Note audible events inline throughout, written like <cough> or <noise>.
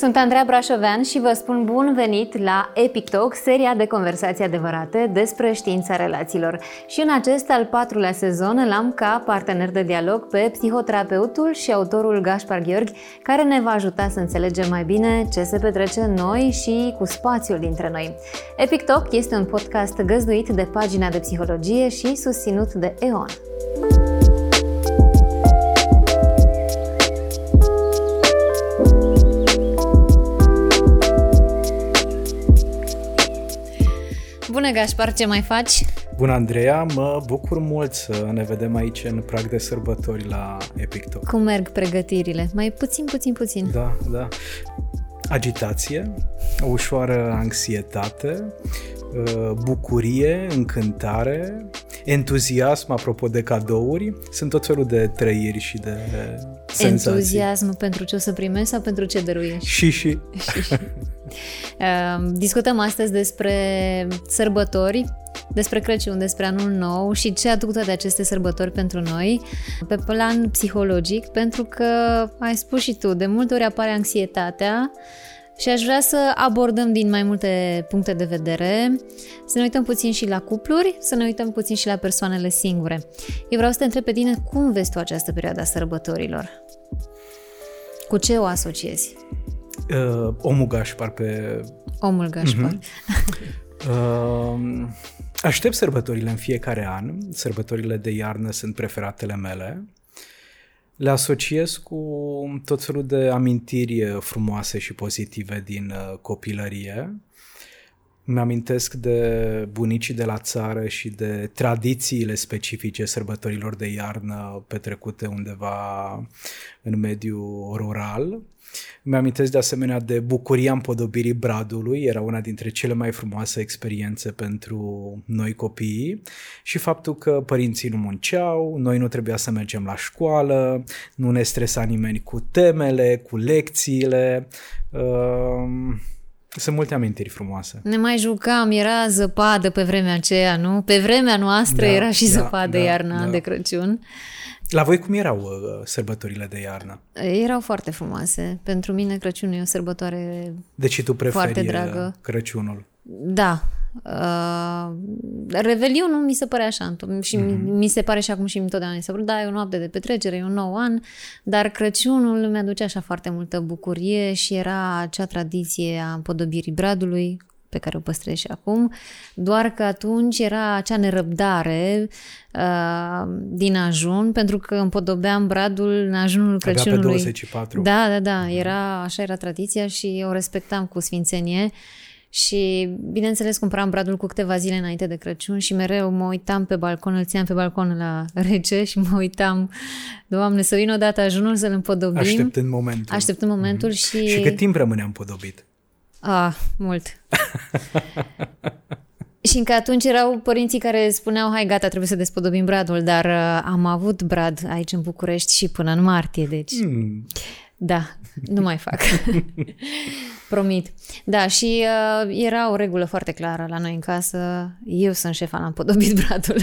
Sunt Andreea Brașovean și vă spun bun venit la Epic Talk, seria de conversații adevărate despre știința relațiilor. Și în acest al patrulea sezon l-am ca partener de dialog pe psihoterapeutul și autorul Gaspar Gheorghi, care ne va ajuta să înțelegem mai bine ce se petrece în noi și cu spațiul dintre noi. Epic Talk este un podcast găzduit de pagina de psihologie și susținut de EON. Bună, Gașpar, ce mai faci? Bună, Andreea! Mă bucur mult să ne vedem aici în prag de sărbători la Epic Talk. Cum merg pregătirile? Mai puțin, puțin, puțin. Da, da. Agitație, o ușoară anxietate, uh, bucurie, încântare, entuziasm, apropo de cadouri, sunt tot felul de trăiri și de senzații. Entuziasm pentru ce o să primești sau pentru ce dăruiești? Și, și. <laughs> și, și. Ehm, discutăm astăzi despre sărbători, despre Crăciun, despre Anul Nou și ce aduc toate aceste sărbători pentru noi pe plan psihologic, pentru că ai spus și tu, de multe ori apare anxietatea și aș vrea să abordăm din mai multe puncte de vedere, să ne uităm puțin și la cupluri, să ne uităm puțin și la persoanele singure. Eu vreau să te întreb pe tine cum vezi tu această perioadă a sărbătorilor? Cu ce o asociezi? Uh, omul Gașpar pe... Omul Gașpar. Uh-huh. uh, aștept sărbătorile în fiecare an. Sărbătorile de iarnă sunt preferatele mele. Le asociez cu tot felul de amintiri frumoase și pozitive din uh, copilărie. Mi-amintesc de bunicii de la țară și de tradițiile specifice sărbătorilor de iarnă petrecute undeva în mediul rural. Mi-amintesc de asemenea de bucuria împodobirii bradului, era una dintre cele mai frumoase experiențe pentru noi copiii și faptul că părinții nu munceau, noi nu trebuia să mergem la școală, nu ne stresa nimeni cu temele, cu lecțiile. Uh, sunt multe amintiri frumoase. Ne mai jucam, era zăpadă pe vremea aceea, nu? Pe vremea noastră da, era și da, zăpadă da, iarna da. de Crăciun. La voi cum erau uh, sărbătorile de iarnă? Erau foarte frumoase. Pentru mine Crăciunul e o sărbătoare deci tu preferi foarte dragă. Crăciunul? Da. Uh, Revelionul mi se pare așa și mm-hmm. mi se pare și acum și întotdeauna mi se pare, da, e o noapte de petrecere, e un nou an, dar Crăciunul mi-aduce așa foarte multă bucurie și era acea tradiție a împodobirii bradului, pe care o păstrez și acum, doar că atunci era acea nerăbdare uh, din ajun, pentru că împodobeam bradul în ajunul Crăciunului. Avea pe 24. Da, da, da, mhm. era, așa era tradiția și o respectam cu sfințenie. Și, bineînțeles, cumpăram bradul cu câteva zile înainte de Crăciun și mereu mă uitam pe balcon, îl țineam pe balcon la <laughs> rece și mă uitam, Doamne, să vin odată ajunul să-l împodobim. Așteptând momentul. Așteptând momentul mm-hmm. și... Și cât timp rămânea împodobit? Ah, mult. <laughs> și încă atunci erau părinții care spuneau, hai gata, trebuie să despodobim bradul, dar uh, am avut brad aici în București și până în martie, deci... Mm. Da, nu mai fac. <laughs> Promit. Da, și uh, era o regulă foarte clară la noi în casă. Eu sunt șefa, l-am podobit <laughs> bradul.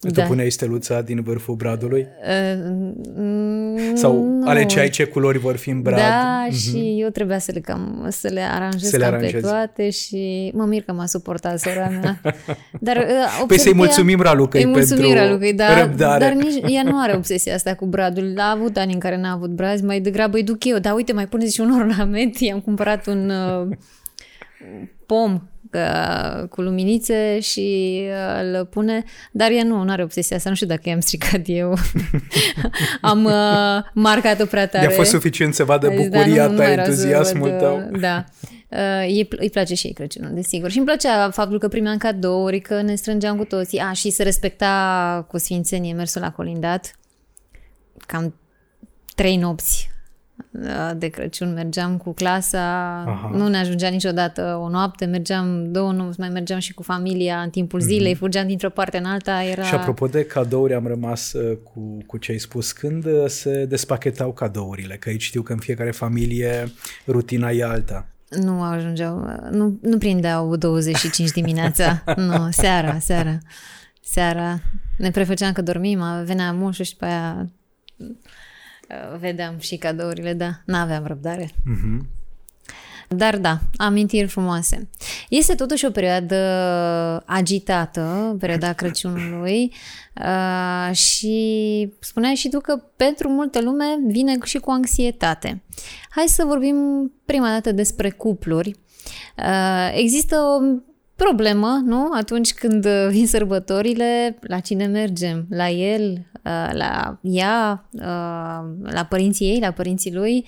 Tu da. puneai steluța din vârful bradului? Uh, Sau nu. alegeai ce culori vor fi în brad? Da, uh-huh. și eu trebuia să le, cam, să le aranjez să le cam pe toate și mă mir că m-a suportat sora mea. <laughs> Dar, uh, păi să-i mulțumim Ralucăi îi mulțumim pentru Ralucăi, da, răbdare. Dar nici, ea nu are obsesia asta cu bradul. A avut ani în care n-a avut brazi, mai degrabă îi duc eu. Dar uite, mai puneți și un ornament. I-am cumpărat un uh, pom uh, cu luminițe și uh, îl pune, dar ea nu, nu are obsesia asta, nu știu dacă i-am stricat eu. <laughs> Am uh, marcat-o prea tare. I-a fost suficient să vadă bucuria da, nu, ta, nu entuziasmul văd, tău. Da. Uh, îi place și ei Crăciunul, desigur. Și îmi plăcea faptul că primeam cadouri, că ne strângeam cu toții. A, și se respecta cu sfințenie mersul la colindat. Cam trei nopți de Crăciun mergeam cu clasa, Aha. nu ne ajungea niciodată o noapte, mergeam două nopți, mai mergeam și cu familia în timpul mhm. zilei, mm-hmm. fugeam dintr-o parte în alta. Era... Și apropo de cadouri, am rămas uh, cu, cu ce ai spus. Când uh, se despachetau cadourile? Că aici știu că în fiecare familie rutina e alta. Nu ajungeau, nu, nu prindeau 25 dimineața, <laughs> nu, seara, seara, seara. Ne prefăceam că dormim, venea moșul și pe aia Uh, vedeam și cadourile, da, n-aveam răbdare. Mm-hmm. Dar da, amintiri frumoase. Este totuși o perioadă agitată, perioada Crăciunului uh, și spuneai și tu că pentru multă lume vine și cu anxietate. Hai să vorbim prima dată despre cupluri. Uh, există o problemă, nu? Atunci când vin sărbătorile, la cine mergem? La el, uh, la ea, uh, la părinții ei, la părinții lui?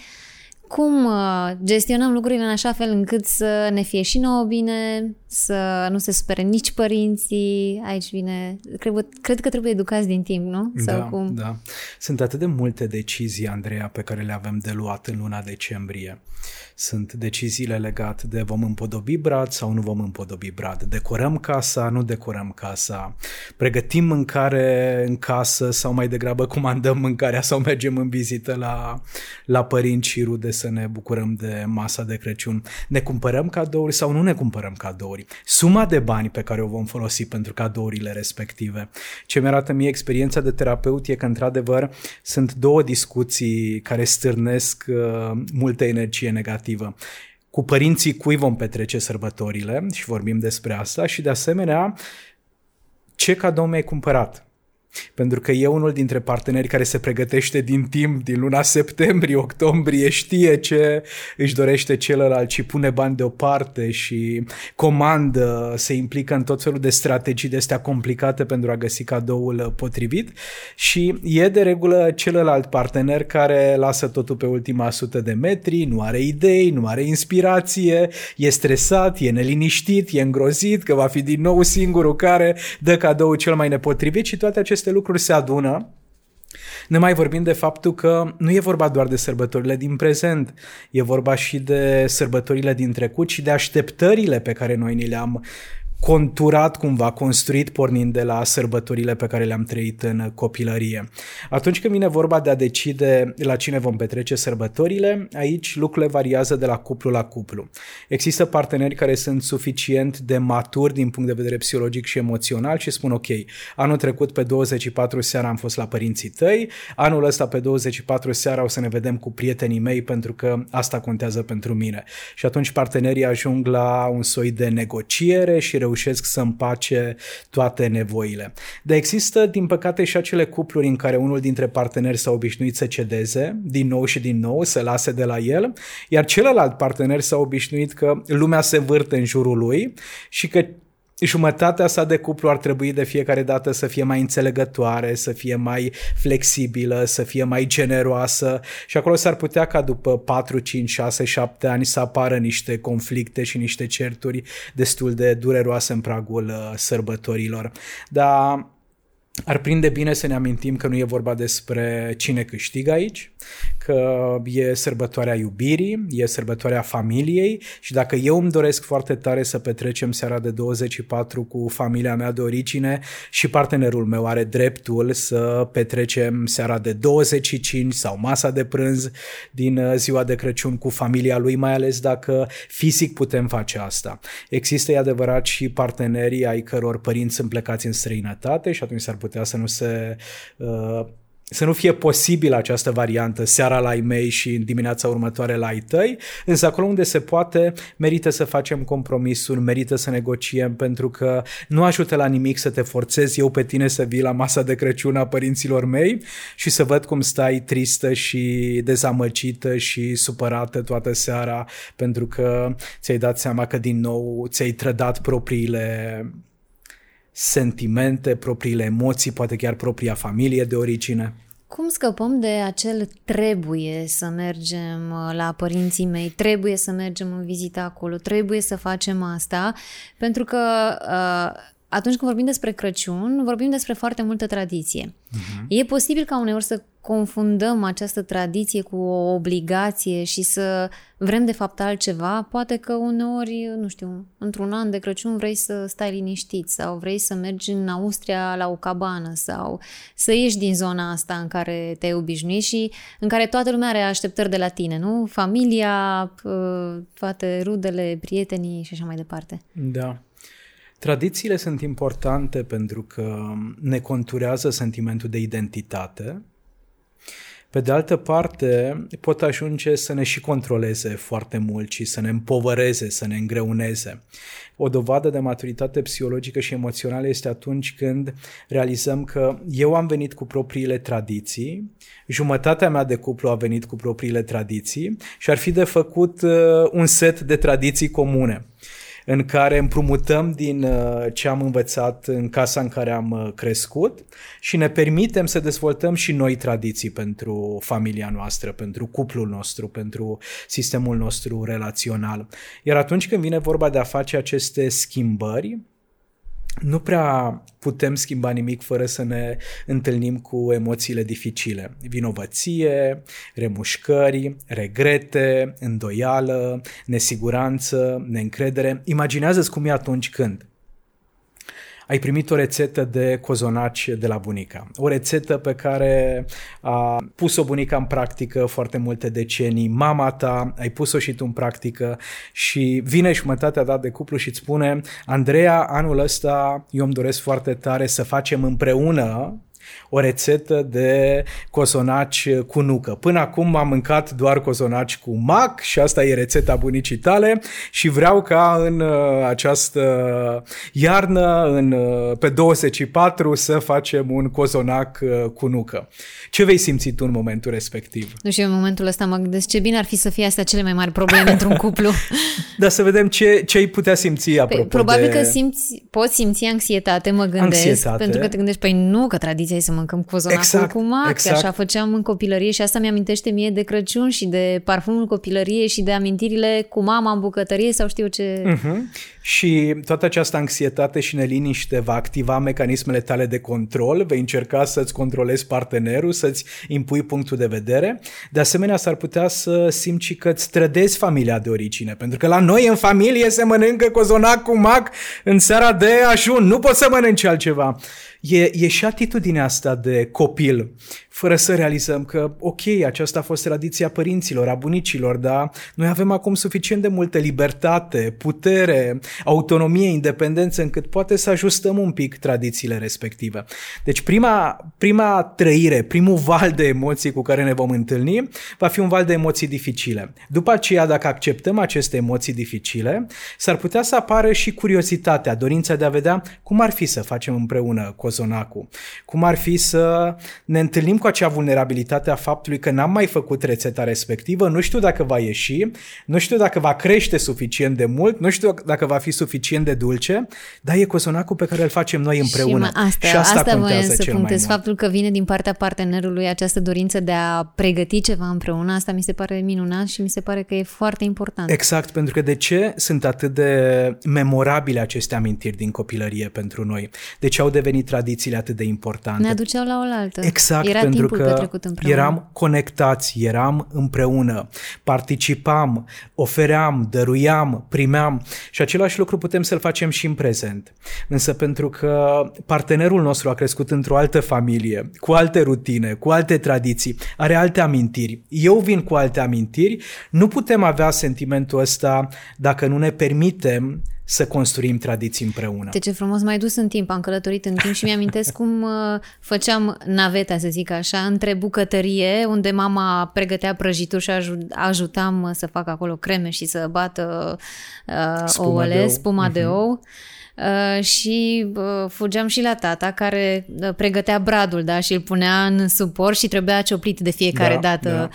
Cum uh, gestionăm lucrurile în așa fel încât să ne fie și nouă bine, să nu se supere nici părinții. Aici vine, cred, cred că trebuie educați din timp, nu? Sau da, cum? da. Sunt atât de multe decizii, Andreea, pe care le avem de luat în luna decembrie. Sunt deciziile legate de vom împodobi brad sau nu vom împodobi brad, decorăm casa, nu decorăm casa, pregătim mâncare în casă sau mai degrabă comandăm mâncarea sau mergem în vizită la, la părinți și rude să ne bucurăm de masa de Crăciun. Ne cumpărăm cadouri sau nu ne cumpărăm cadouri? Suma de bani pe care o vom folosi pentru cadourile respective. Ce mi-arată mie experiența de terapeut e că într-adevăr sunt două discuții care stârnesc uh, multă energie negativă. Cu părinții cui vom petrece sărbătorile? Și vorbim despre asta. Și de asemenea ce cadou mi-ai cumpărat pentru că e unul dintre parteneri care se pregătește din timp, din luna septembrie, <laughs> octombrie, știe ce își dorește celălalt și pune bani deoparte și comandă, se implică în tot felul de strategii de astea complicate pentru a găsi cadoul potrivit și e de regulă celălalt partener care lasă totul pe ultima sută de metri, nu are idei, nu are inspirație, e stresat, e neliniștit, e îngrozit că va fi din nou singurul care dă cadoul cel mai nepotrivit și toate aceste aceste lucruri se adună, ne mai vorbim de faptul că nu e vorba doar de sărbătorile din prezent, e vorba și de sărbătorile din trecut și de așteptările pe care noi ni le-am conturat cumva, construit pornind de la sărbătorile pe care le-am trăit în copilărie. Atunci când vine vorba de a decide la cine vom petrece sărbătorile, aici lucrurile variază de la cuplu la cuplu. Există parteneri care sunt suficient de maturi din punct de vedere psihologic și emoțional și spun ok, anul trecut pe 24 seara am fost la părinții tăi, anul ăsta pe 24 seara o să ne vedem cu prietenii mei pentru că asta contează pentru mine. Și atunci partenerii ajung la un soi de negociere și reușesc să împace toate nevoile. Dar există, din păcate, și acele cupluri în care unul dintre parteneri s-a obișnuit să cedeze din nou și din nou, să lase de la el, iar celălalt partener s-a obișnuit că lumea se vârte în jurul lui și că jumătatea sa de cuplu ar trebui de fiecare dată să fie mai înțelegătoare, să fie mai flexibilă, să fie mai generoasă și acolo s-ar putea ca după 4, 5, 6, 7 ani să apară niște conflicte și niște certuri destul de dureroase în pragul uh, sărbătorilor. Dar ar prinde bine să ne amintim că nu e vorba despre cine câștigă aici, că e sărbătoarea iubirii, e sărbătoarea familiei și dacă eu îmi doresc foarte tare să petrecem seara de 24 cu familia mea de origine și partenerul meu are dreptul să petrecem seara de 25 sau masa de prânz din uh, ziua de Crăciun cu familia lui, mai ales dacă fizic putem face asta. Există, e adevărat, și partenerii ai căror părinți sunt plecați în străinătate și atunci s-ar putea să nu se uh, să nu fie posibil această variantă seara la ai mei și în dimineața următoare la ai tăi, însă acolo unde se poate, merită să facem compromisuri, merită să negociem, pentru că nu ajută la nimic să te forțezi eu pe tine să vii la masa de Crăciun a părinților mei și să văd cum stai tristă și dezamăgită și supărată toată seara pentru că ți-ai dat seama că din nou ți-ai trădat propriile sentimente, propriile emoții, poate chiar propria familie de origine. Cum scăpăm de acel trebuie să mergem uh, la părinții mei, trebuie să mergem în vizită acolo, trebuie să facem asta, pentru că uh, atunci când vorbim despre Crăciun, vorbim despre foarte multă tradiție. Uh-huh. E posibil ca uneori să confundăm această tradiție cu o obligație și să vrem de fapt altceva, poate că uneori, nu știu, într-un an de Crăciun vrei să stai liniștit sau vrei să mergi în Austria la o cabană sau să ieși din zona asta în care te-ai obișnuit și în care toată lumea are așteptări de la tine, nu? Familia, toate rudele, prietenii și așa mai departe. Da. Tradițiile sunt importante pentru că ne conturează sentimentul de identitate, Pe de altă parte, pot ajunge să ne și controleze foarte mult și să ne împovăreze, să ne îngreuneze. O dovadă de maturitate psihologică și emoțională este atunci când realizăm că eu am venit cu propriile tradiții, jumătatea mea de cuplu a venit cu propriile tradiții și ar fi de făcut uh, un set de tradiții comune în care împrumutăm din uh, ce am învățat în casa în care am uh, crescut și ne permitem să dezvoltăm și noi tradiții pentru familia noastră, pentru cuplul nostru, pentru sistemul nostru relațional. Iar atunci când vine vorba de a face aceste schimbări, nu prea putem schimba nimic fără să ne întâlnim cu emoțiile dificile. Vinovăție, remușcări, regrete, îndoială, nesiguranță, neîncredere. Imaginează-ți cum e atunci când ai primit o rețetă de cozonaci de la bunica. O rețetă pe care a pus-o bunica în practică foarte multe decenii, mama ta, ai pus-o și tu în practică și vine jumătatea ta de cuplu și îți spune Andreea, anul ăsta eu îmi doresc foarte tare să facem împreună o rețetă de cozonaci cu nucă. Până acum am mâncat doar cozonaci cu mac și asta e rețeta bunicii tale și vreau ca în uh, această iarnă, în, uh, pe 24, să facem un cozonac uh, cu nucă. Ce vei simți tu în momentul respectiv? Nu știu, în momentul ăsta mă gândesc ce bine ar fi să fie astea cele mai mari probleme într-un <laughs> cuplu. Dar să vedem ce, ce ai putea simți păi, apropo păi, Probabil de... că simți, poți simți anxietate, mă gândesc, anxietate. pentru că te gândești, păi nu, că tradiția e să mâncăm cozonacul exact, cu mac, exact. așa făceam în copilărie și asta mi-amintește mie de Crăciun și de parfumul copilăriei și de amintirile cu mama în bucătărie sau știu ce... Uh-huh. Și toată această anxietate și neliniște va activa mecanismele tale de control, vei încerca să-ți controlezi partenerul, să-ți impui punctul de vedere. De asemenea, s-ar putea să simți că îți trădezi familia de origine, pentru că la noi în familie se mănâncă cozonac cu mac în seara de ajun, nu poți să mănânci altceva. E, e și atitudinea asta de copil fără să realizăm că, ok, aceasta a fost tradiția părinților, a bunicilor, dar noi avem acum suficient de multă libertate, putere, autonomie, independență, încât poate să ajustăm un pic tradițiile respective. Deci prima, prima trăire, primul val de emoții cu care ne vom întâlni, va fi un val de emoții dificile. După aceea, dacă acceptăm aceste emoții dificile, s-ar putea să apară și curiozitatea, dorința de a vedea cum ar fi să facem împreună cozonacul, cum ar fi să ne întâlnim cu acea vulnerabilitate a faptului că n-am mai făcut rețeta respectivă, nu știu dacă va ieși, nu știu dacă va crește suficient de mult, nu știu dacă va fi suficient de dulce, dar e cozonacul pe care îl facem noi împreună. Și, mă, asta, și asta, asta contează să cel punctez, mai faptul că vine din partea partenerului această dorință de a pregăti ceva împreună, asta mi se pare minunat și mi se pare că e foarte important. Exact, pentru că de ce sunt atât de memorabile aceste amintiri din copilărie pentru noi? De ce au devenit tradițiile atât de importante? Ne aduceau la oaltă. Exact, Era pentru pentru că petrecut împreună. eram conectați, eram împreună, participam, ofeream, dăruiam, primeam și același lucru putem să-l facem și în prezent. Însă pentru că partenerul nostru a crescut într-o altă familie, cu alte rutine, cu alte tradiții, are alte amintiri, eu vin cu alte amintiri, nu putem avea sentimentul ăsta dacă nu ne permitem să construim tradiții împreună. De ce frumos mai dus în timp, am călătorit în timp și mi-amintesc cum uh, făceam naveta, să zic așa, între bucătărie, unde mama pregătea prăjituri și ajutam uh, să fac acolo creme și să bată uh, spuma ouăle, de ou. spuma uh-huh. de mhm. ou. Uh, și uh, fugeam și la tata care uh, pregătea bradul, da, și îl punea în suport și trebuia cioplit de fiecare da, dată. Da,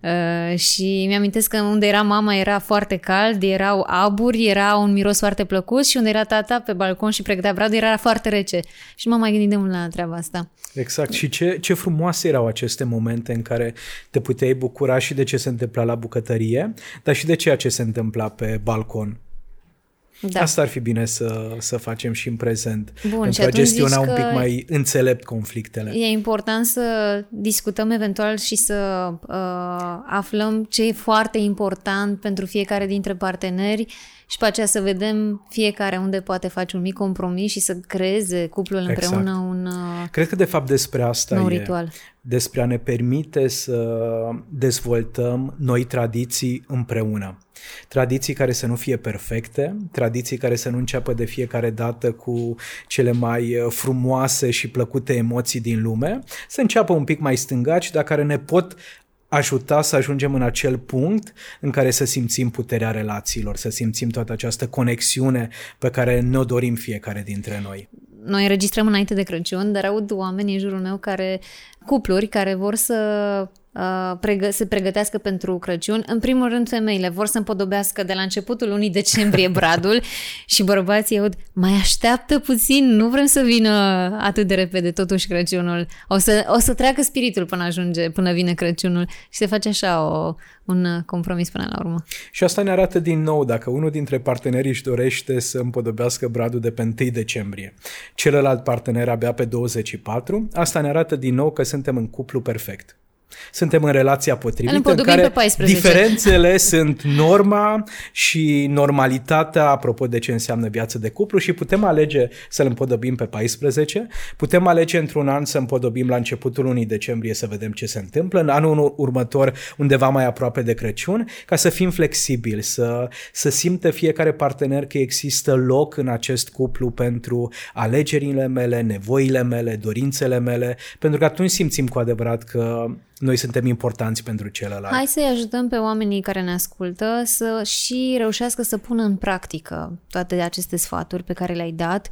da. Uh, și mi-amintesc că unde era mama era foarte cald, erau aburi, era un miros foarte plăcut și unde era tata pe balcon și pregătea bradul era foarte rece. Și nu m-am mai gândit de mult la treaba asta. Exact. Și ce, ce frumoase erau aceste momente în care te puteai bucura și de ce se întâmpla la bucătărie, dar și de ceea ce se întâmpla pe balcon. Da. Asta ar fi bine să, să facem și în prezent, Bun, pentru a gestiona un pic mai înțelept conflictele. E important să discutăm eventual și să uh, aflăm ce e foarte important pentru fiecare dintre parteneri și pe aceea să vedem fiecare unde poate face un mic compromis și să creeze cuplul exact. împreună un uh, Cred că de fapt despre asta nou e. ritual. Despre a ne permite să dezvoltăm noi tradiții împreună. Tradiții care să nu fie perfecte, tradiții care să nu înceapă de fiecare dată cu cele mai uh, frumoase și plăcute emoții din lume, să înceapă un pic mai stângaci, dar care ne pot ajuta să ajungem în acel punct în care să simțim puterea relațiilor, să simțim toată această conexiune pe care ne-o dorim fiecare dintre noi. Noi înregistrăm înainte de Crăciun, dar aud oameni în jurul meu care, cupluri care vor să uh, pregă- se pregătească pentru Crăciun. În primul rând, femeile vor să împodobească de la începutul lunii decembrie <laughs> bradul și bărbații aud, mai așteaptă puțin, nu vrem să vină atât de repede totuși Crăciunul. O să, o să treacă spiritul până ajunge, până vine Crăciunul și se face așa o, un compromis până la urmă. Și asta ne arată din nou, dacă unul dintre parteneri își dorește să împodobească bradul de pe 1 decembrie, celălalt partener abia pe 24, asta ne arată din nou că suntem în cuplu perfect. Suntem în relația potrivită în care pe 14. diferențele sunt norma și normalitatea apropo de ce înseamnă viață de cuplu și putem alege să-l împodobim pe 14, putem alege într-un an să împodobim la începutul lunii decembrie să vedem ce se întâmplă, în anul următor undeva mai aproape de Crăciun, ca să fim flexibili, să, să simtă fiecare partener că există loc în acest cuplu pentru alegerile mele, nevoile mele, dorințele mele, pentru că atunci simțim cu adevărat că noi suntem importanți pentru celălalt. Hai să-i ajutăm pe oamenii care ne ascultă să și reușească să pună în practică toate aceste sfaturi pe care le-ai dat.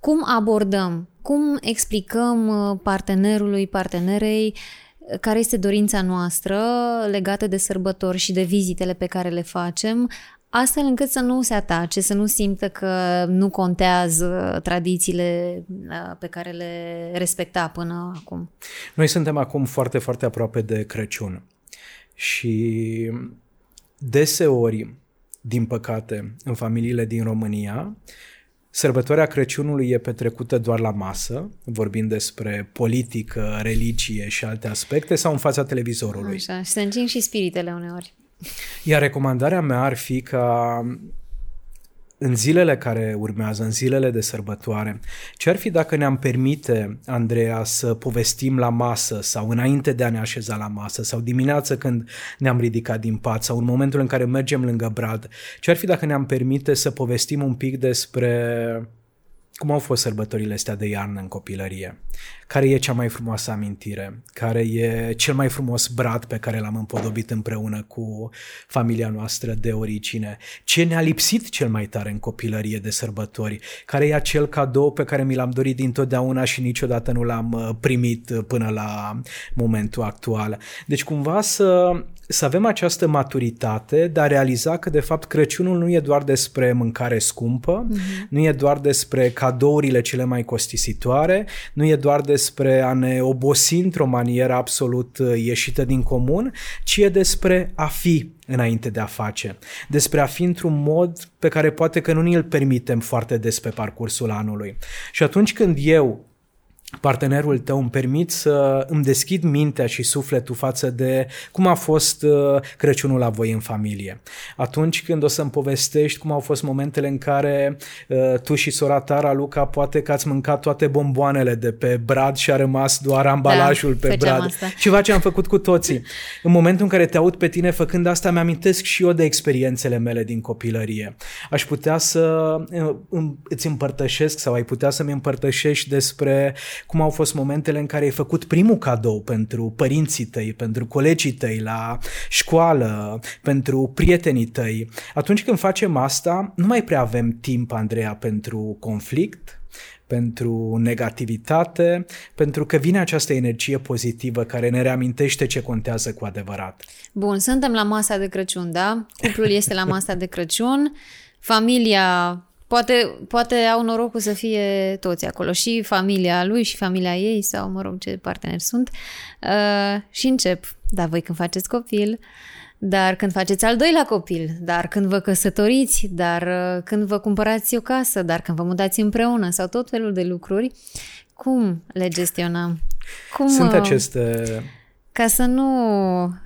Cum abordăm, cum explicăm uh, partenerului, partenerei uh, care este dorința noastră legată de sărbători și de vizitele pe care le facem, astfel încât să nu se atace, să nu simtă că nu contează tradițiile uh, pe care le respecta până acum. Noi suntem acum foarte, foarte aproape de Crăciun și deseori, din păcate, în familiile din România, Sărbătoarea Crăciunului e petrecută doar la masă, vorbind despre politică, religie și alte aspecte, sau în fața televizorului. Așa, și se încing și spiritele uneori. Iar recomandarea mea ar fi ca în zilele care urmează, în zilele de sărbătoare, ce ar fi dacă ne-am permite, Andreea, să povestim la masă sau înainte de a ne așeza la masă sau dimineață când ne-am ridicat din pat sau în momentul în care mergem lângă brad, ce ar fi dacă ne-am permite să povestim un pic despre cum au fost sărbătorile astea de iarnă în copilărie? Care e cea mai frumoasă amintire? Care e cel mai frumos brad pe care l-am împodobit împreună cu familia noastră de origine? Ce ne-a lipsit cel mai tare în copilărie de sărbători? Care e acel cadou pe care mi l-am dorit dintotdeauna și niciodată nu l-am uh, primit uh, până la momentul actual? Deci cumva să să avem această maturitate de a realiza că de fapt Crăciunul nu e doar despre mâncare scumpă, mm-hmm. nu e doar despre cadourile cele mai costisitoare, nu e doar despre a ne obosi într-o manieră absolut uh, ieșită din comun, ci e despre a fi înainte de a face, despre a fi într-un mod pe care poate că nu ni-l permitem foarte des pe parcursul anului. Și atunci când eu partenerul tău îmi permit să îmi deschid mintea și sufletul față de cum a fost uh, Crăciunul la voi în familie. Atunci când o să-mi povestești cum au fost momentele în care uh, tu și sora ta, Luca, poate că ați mâncat toate bomboanele de pe brad și a rămas doar ambalajul da, pe brad. Asta. Ceva ce am făcut cu toții. În momentul în care te aud pe tine făcând asta, mi-amintesc și eu de experiențele mele din copilărie. Aș putea să uh, îți împărtășesc sau ai putea să-mi împărtășești despre cum au fost momentele în care ai făcut primul cadou pentru părinții tăi, pentru colegii tăi la școală, pentru prietenii tăi. Atunci când facem asta, nu mai prea avem timp, Andreea, pentru conflict, pentru negativitate, pentru că vine această energie pozitivă care ne reamintește ce contează cu adevărat. Bun, suntem la masa de Crăciun, da? Cuplul este la masa de Crăciun, familia Poate, poate au norocul să fie toți acolo, și familia lui și familia ei sau, mă rog, ce parteneri sunt. Uh, și încep, dar voi când faceți copil, dar când faceți al doilea copil, dar când vă căsătoriți, dar uh, când vă cumpărați o casă, dar când vă mutați împreună sau tot felul de lucruri, cum le gestionăm? Cum, Sunt uh, aceste ca să nu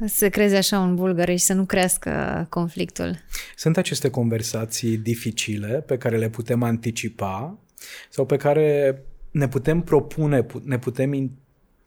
se creeze așa un bulgăre și să nu crească conflictul. Sunt aceste conversații dificile pe care le putem anticipa sau pe care ne putem propune, ne putem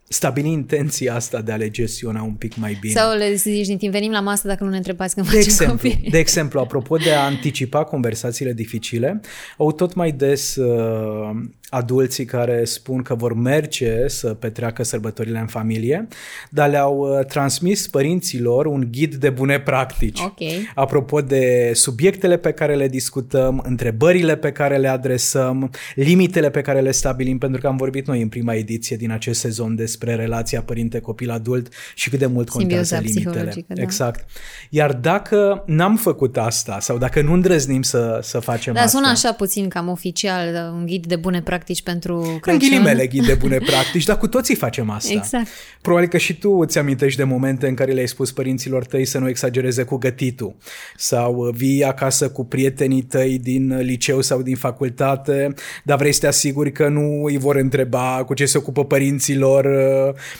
stabili intenția asta de a le gestiona un pic mai bine. Sau le zici din timp, venim la masă dacă nu ne întrebați când de facem exemplu, copii. De exemplu, apropo de a anticipa conversațiile dificile, au tot mai des uh, adulții care spun că vor merge să petreacă sărbătorile în familie, dar le-au uh, transmis părinților un ghid de bune practici. Okay. Apropo de subiectele pe care le discutăm, întrebările pe care le adresăm, limitele pe care le stabilim, pentru că am vorbit noi în prima ediție din acest sezon despre relația părinte-copil-adult și cât de mult contează limitele. Da. Exact. Iar dacă n-am făcut asta sau dacă nu îndrăznim să, să facem da, asta... sună așa puțin cam oficial, un ghid de bune practici practici pentru Crăciun. În ghilimele ghid de bune <laughs> practici, dar cu toții facem asta. Exact. Probabil că și tu îți amintești de momente în care le-ai spus părinților tăi să nu exagereze cu gătitul sau vii acasă cu prietenii tăi din liceu sau din facultate, dar vrei să te asiguri că nu îi vor întreba cu ce se ocupă părinților,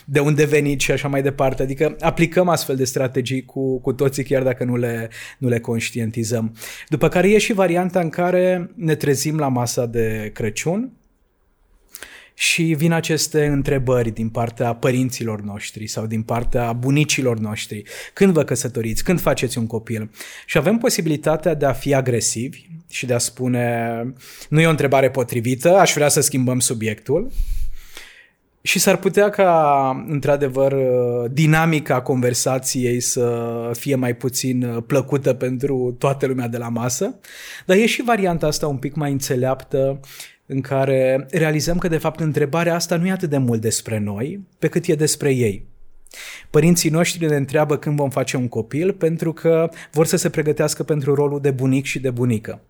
de unde veniți și așa mai departe. Adică aplicăm astfel de strategii cu, cu toții chiar dacă nu le, nu le conștientizăm. După care e și varianta în care ne trezim la masa de Crăciun și vin aceste întrebări din partea părinților noștri sau din partea bunicilor noștri. Când vă căsătoriți? Când faceți un copil? Și avem posibilitatea de a fi agresivi și de a spune nu e o întrebare potrivită, aș vrea să schimbăm subiectul. Și s-ar putea ca, într-adevăr, dinamica conversației să fie mai puțin plăcută pentru toată lumea de la masă, dar e și varianta asta un pic mai înțeleaptă în care realizăm că, de fapt, întrebarea asta nu e atât de mult despre noi, pe cât e despre ei. Părinții noștri ne întreabă când vom face un copil pentru că vor să se pregătească pentru rolul de bunic și de bunică.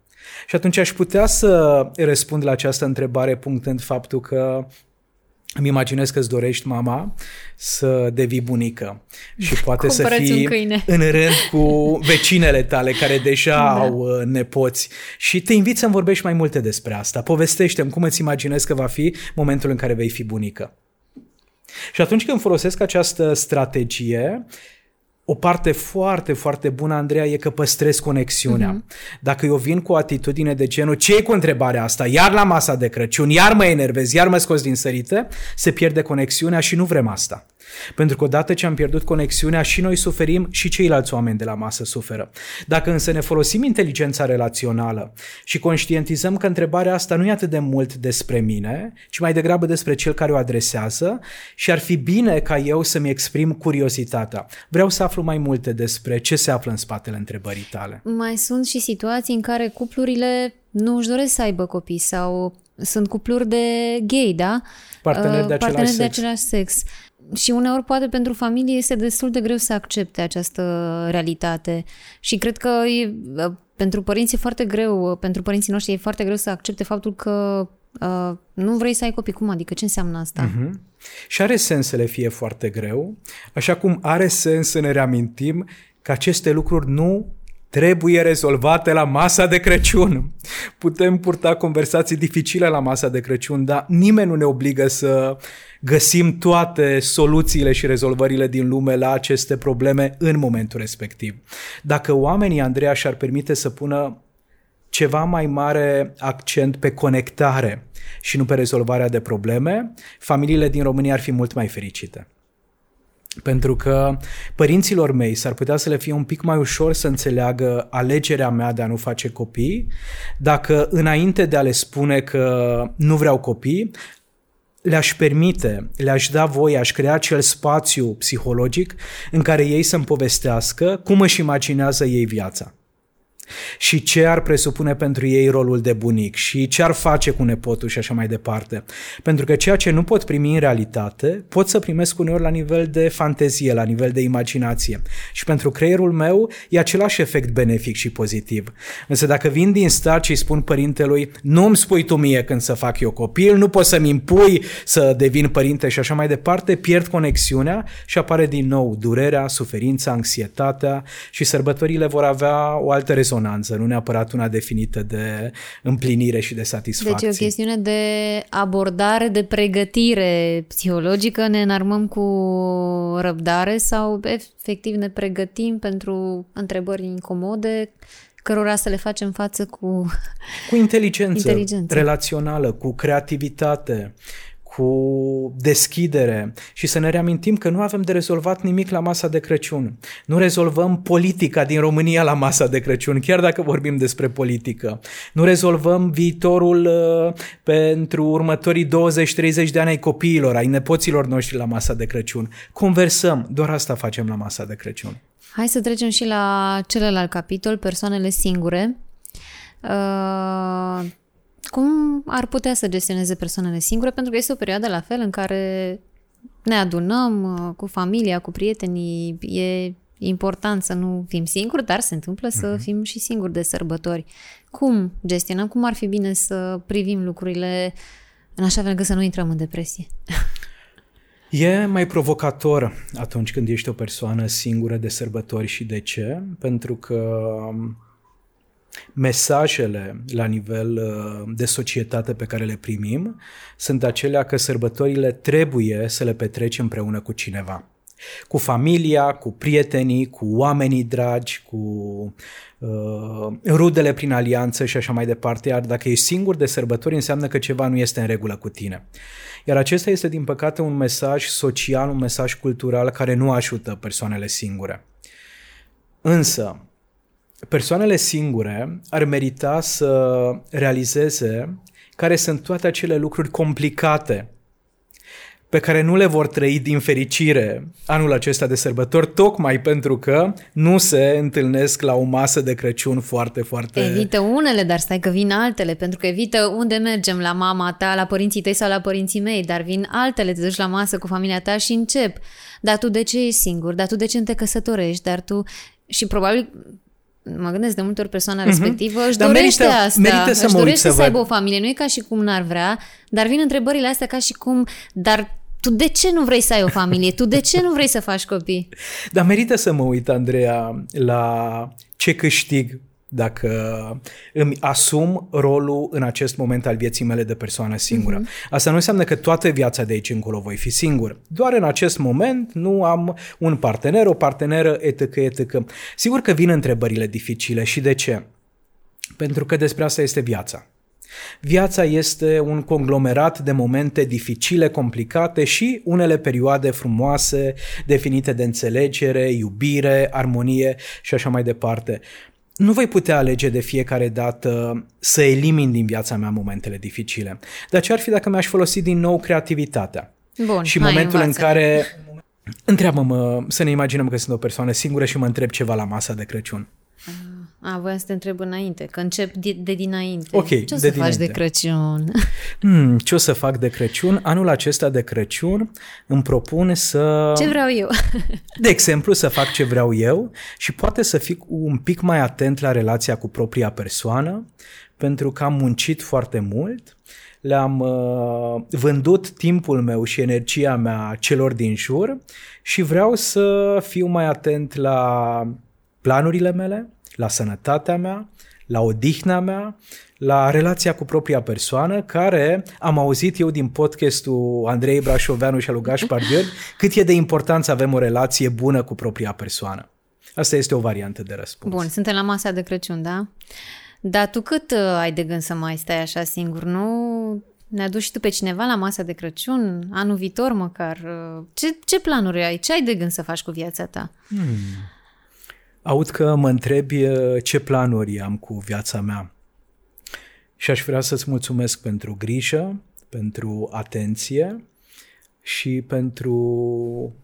Și atunci aș putea să răspund la această întrebare punctând faptul că îmi imaginez că îți dorești, mama, să devii bunică și poate să fii în rând cu vecinele tale care deja da. au uh, nepoți și te invit să-mi vorbești mai multe despre asta. Povestește-mi cum îți imaginezi că va fi momentul în care vei fi bunică. Și atunci când folosesc această strategie, o parte foarte, foarte bună, Andreea, e că păstrez conexiunea. Mm-hmm. Dacă eu vin cu o atitudine de genul, ce e cu întrebarea asta? Iar la masa de Crăciun, iar mă enervez, iar mă scos din sărite, se pierde conexiunea și nu vrem asta. Pentru că odată ce am pierdut conexiunea, și noi suferim și ceilalți oameni de la masă suferă. Dacă însă ne folosim inteligența relațională și conștientizăm că întrebarea asta nu e atât de mult despre mine, ci mai degrabă despre cel care o adresează și ar fi bine ca eu să-mi exprim curiozitatea. Vreau să aflu mai multe despre ce se află în spatele întrebării tale. Mai sunt și situații în care cuplurile nu își doresc să aibă copii sau sunt cupluri de gay, da? Parteneri de uh, același Parteneri sex. de același sex și uneori poate pentru familie este destul de greu să accepte această realitate și cred că e, pentru părinți e foarte greu, pentru părinții noștri e foarte greu să accepte faptul că uh, nu vrei să ai copii. Cum adică? Ce înseamnă asta? Uh-huh. Și are sens să le fie foarte greu, așa cum are sens să ne reamintim că aceste lucruri nu trebuie rezolvate la masa de Crăciun. Putem purta conversații dificile la masa de Crăciun, dar nimeni nu ne obligă să găsim toate soluțiile și rezolvările din lume la aceste probleme în momentul respectiv. Dacă oamenii, Andreea, și-ar permite să pună ceva mai mare accent pe conectare și nu pe rezolvarea de probleme, familiile din România ar fi mult mai fericite. Pentru că părinților mei s-ar putea să le fie un pic mai ușor să înțeleagă alegerea mea de a nu face copii, dacă înainte de a le spune că nu vreau copii, le-aș permite, le-aș da voie, aș crea acel spațiu psihologic în care ei să-mi povestească cum își imaginează ei viața și ce ar presupune pentru ei rolul de bunic și ce ar face cu nepotul și așa mai departe. Pentru că ceea ce nu pot primi în realitate, pot să primesc uneori la nivel de fantezie, la nivel de imaginație. Și pentru creierul meu e același efect benefic și pozitiv. Însă dacă vin din start și spun părintelui, nu îmi spui tu mie când să fac eu copil, nu poți să-mi impui să devin părinte și așa mai departe, pierd conexiunea și apare din nou durerea, suferința, anxietatea și sărbătorile vor avea o altă rezonanță resonanță, nu neapărat una definită de împlinire și de satisfacție. Deci e o chestiune de abordare, de pregătire psihologică, ne înarmăm cu răbdare sau efectiv ne pregătim pentru întrebări incomode cărora să le facem față cu... Cu inteligență, inteligență. relațională, cu creativitate, cu deschidere și să ne reamintim că nu avem de rezolvat nimic la masa de Crăciun. Nu rezolvăm politica din România la masa de Crăciun, chiar dacă vorbim despre politică. Nu rezolvăm viitorul uh, pentru următorii 20-30 de ani ai copiilor, ai nepoților noștri la masa de Crăciun. Conversăm, doar asta facem la masa de Crăciun. Hai să trecem și la celălalt capitol, persoanele singure. Uh, cum ar putea să gestioneze persoanele singure? Pentru că este o perioadă la fel în care ne adunăm uh, cu familia, cu prietenii, e important să nu fim singuri, dar se întâmplă să mm-hmm. fim și singuri de sărbători. Cum gestionăm? Cum ar fi bine să privim lucrurile în așa fel încât să nu intrăm în depresie? E mai provocator atunci când ești o persoană singură de sărbători și de ce? Pentru că mesajele la nivel uh, de societate pe care le primim sunt acelea că sărbătorile trebuie să le petreci împreună cu cineva. Cu familia, cu prietenii, cu oamenii dragi, cu uh, rudele prin alianță și așa mai departe. Iar dacă ești singur de sărbători, înseamnă că ceva nu este în regulă cu tine. Iar acesta este, din păcate, un mesaj social, un mesaj cultural care nu ajută persoanele singure. Însă, persoanele singure ar merita să realizeze care sunt toate acele lucruri complicate pe care nu le vor trăi din fericire anul acesta de sărbători, tocmai pentru că nu se întâlnesc la o masă de Crăciun foarte, foarte... Evită unele, dar stai că vin altele, pentru că evită unde mergem, la mama ta, la părinții tăi sau la părinții mei, dar vin altele, te duci la masă cu familia ta și încep. Dar tu de ce ești singur? Dar tu de ce nu te căsătorești? Dar tu... Și probabil mă gândesc de multe ori persoana uh-huh. respectivă își dar dorește merită, asta, merită să își mă dorește să, să aibă o familie, nu e ca și cum n-ar vrea, dar vin întrebările astea ca și cum, dar tu de ce nu vrei să ai o familie? Tu de ce nu vrei să faci copii? <laughs> Dar merită să mă uit, Andreea, la ce câștig dacă îmi asum rolul în acest moment al vieții mele de persoană singură. Uh-huh. Asta nu înseamnă că toată viața de aici încolo voi fi singur. Doar în acest moment nu am un partener, o parteneră, etc., etc. Sigur că vin întrebările dificile și de ce? Pentru că despre asta este viața. Viața este un conglomerat de momente dificile, complicate și unele perioade frumoase, definite de înțelegere, iubire, armonie și așa mai departe. Nu voi putea alege de fiecare dată să elimin din viața mea momentele dificile. Dar ce ar fi dacă mi-aș folosi din nou creativitatea? Bun, și momentul în care Întreabă-mă, să ne imaginăm că sunt o persoană singură și mă întreb ceva la masa de Crăciun. Uh, a, voiam să te întreb înainte, că încep de, de dinainte. Ok, Ce o să de faci dinainte. de Crăciun? <laughs> Hmm, ce o să fac de Crăciun? Anul acesta de Crăciun îmi propun să... Ce vreau eu? <laughs> De exemplu, să fac ce vreau eu și poate să fiu un pic mai atent la relația cu propria persoană, pentru că am muncit foarte mult, le-am uh, vândut timpul meu și energia mea celor din jur și vreau să fiu mai atent la planurile mele, la sănătatea mea, la odihna mea, la relația cu propria persoană, care am auzit eu din podcastul Andrei Brașoveanu și al lui Gaspar Gheorghe, cât e de important să avem o relație bună cu propria persoană. Asta este o variantă de răspuns. Bun, suntem la masa de Crăciun, da? Dar tu cât uh, ai de gând să mai stai așa singur, nu? Ne aduci și tu pe cineva la masa de Crăciun, anul viitor măcar. Uh, Ce, ce planuri ai? Ce ai de gând să faci cu viața ta? Hmm. Aud că mă întrebi uh, ce planuri am cu viața mea. Și aș vrea să-ți mulțumesc pentru grijă, pentru atenție și pentru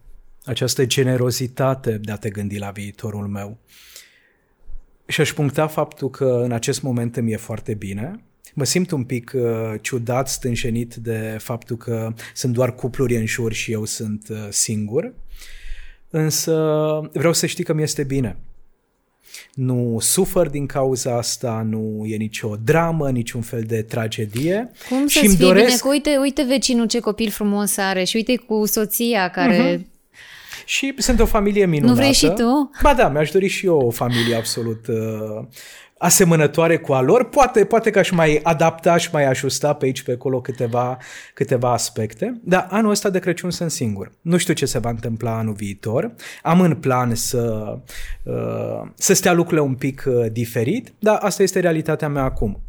această generozitate de a te gândi la viitorul meu. Și aș puncta faptul că în acest moment îmi e foarte bine. Mă simt un pic uh, ciudat, stânjenit de faptul că sunt doar cupluri în jur și eu sunt uh, singur. Însă vreau să știi că mi este bine. Nu sufăr din cauza asta, nu e nicio dramă, niciun fel de tragedie. Cum și să-ți îmi fie doresc... bine? Că uite, uite vecinul ce copil frumos are și uite cu soția care... Uh-huh. Și sunt o familie minunată. Nu vrei și tu? Ba da, mi-aș dori și eu o familie absolut uh, asemănătoare cu a lor, poate, poate că aș mai adapta, aș mai ajusta pe aici, pe acolo câteva, câteva aspecte, dar anul ăsta de Crăciun sunt singur. Nu știu ce se va întâmpla anul viitor. Am în plan să, uh, să stea lucrurile un pic uh, diferit, dar asta este realitatea mea acum.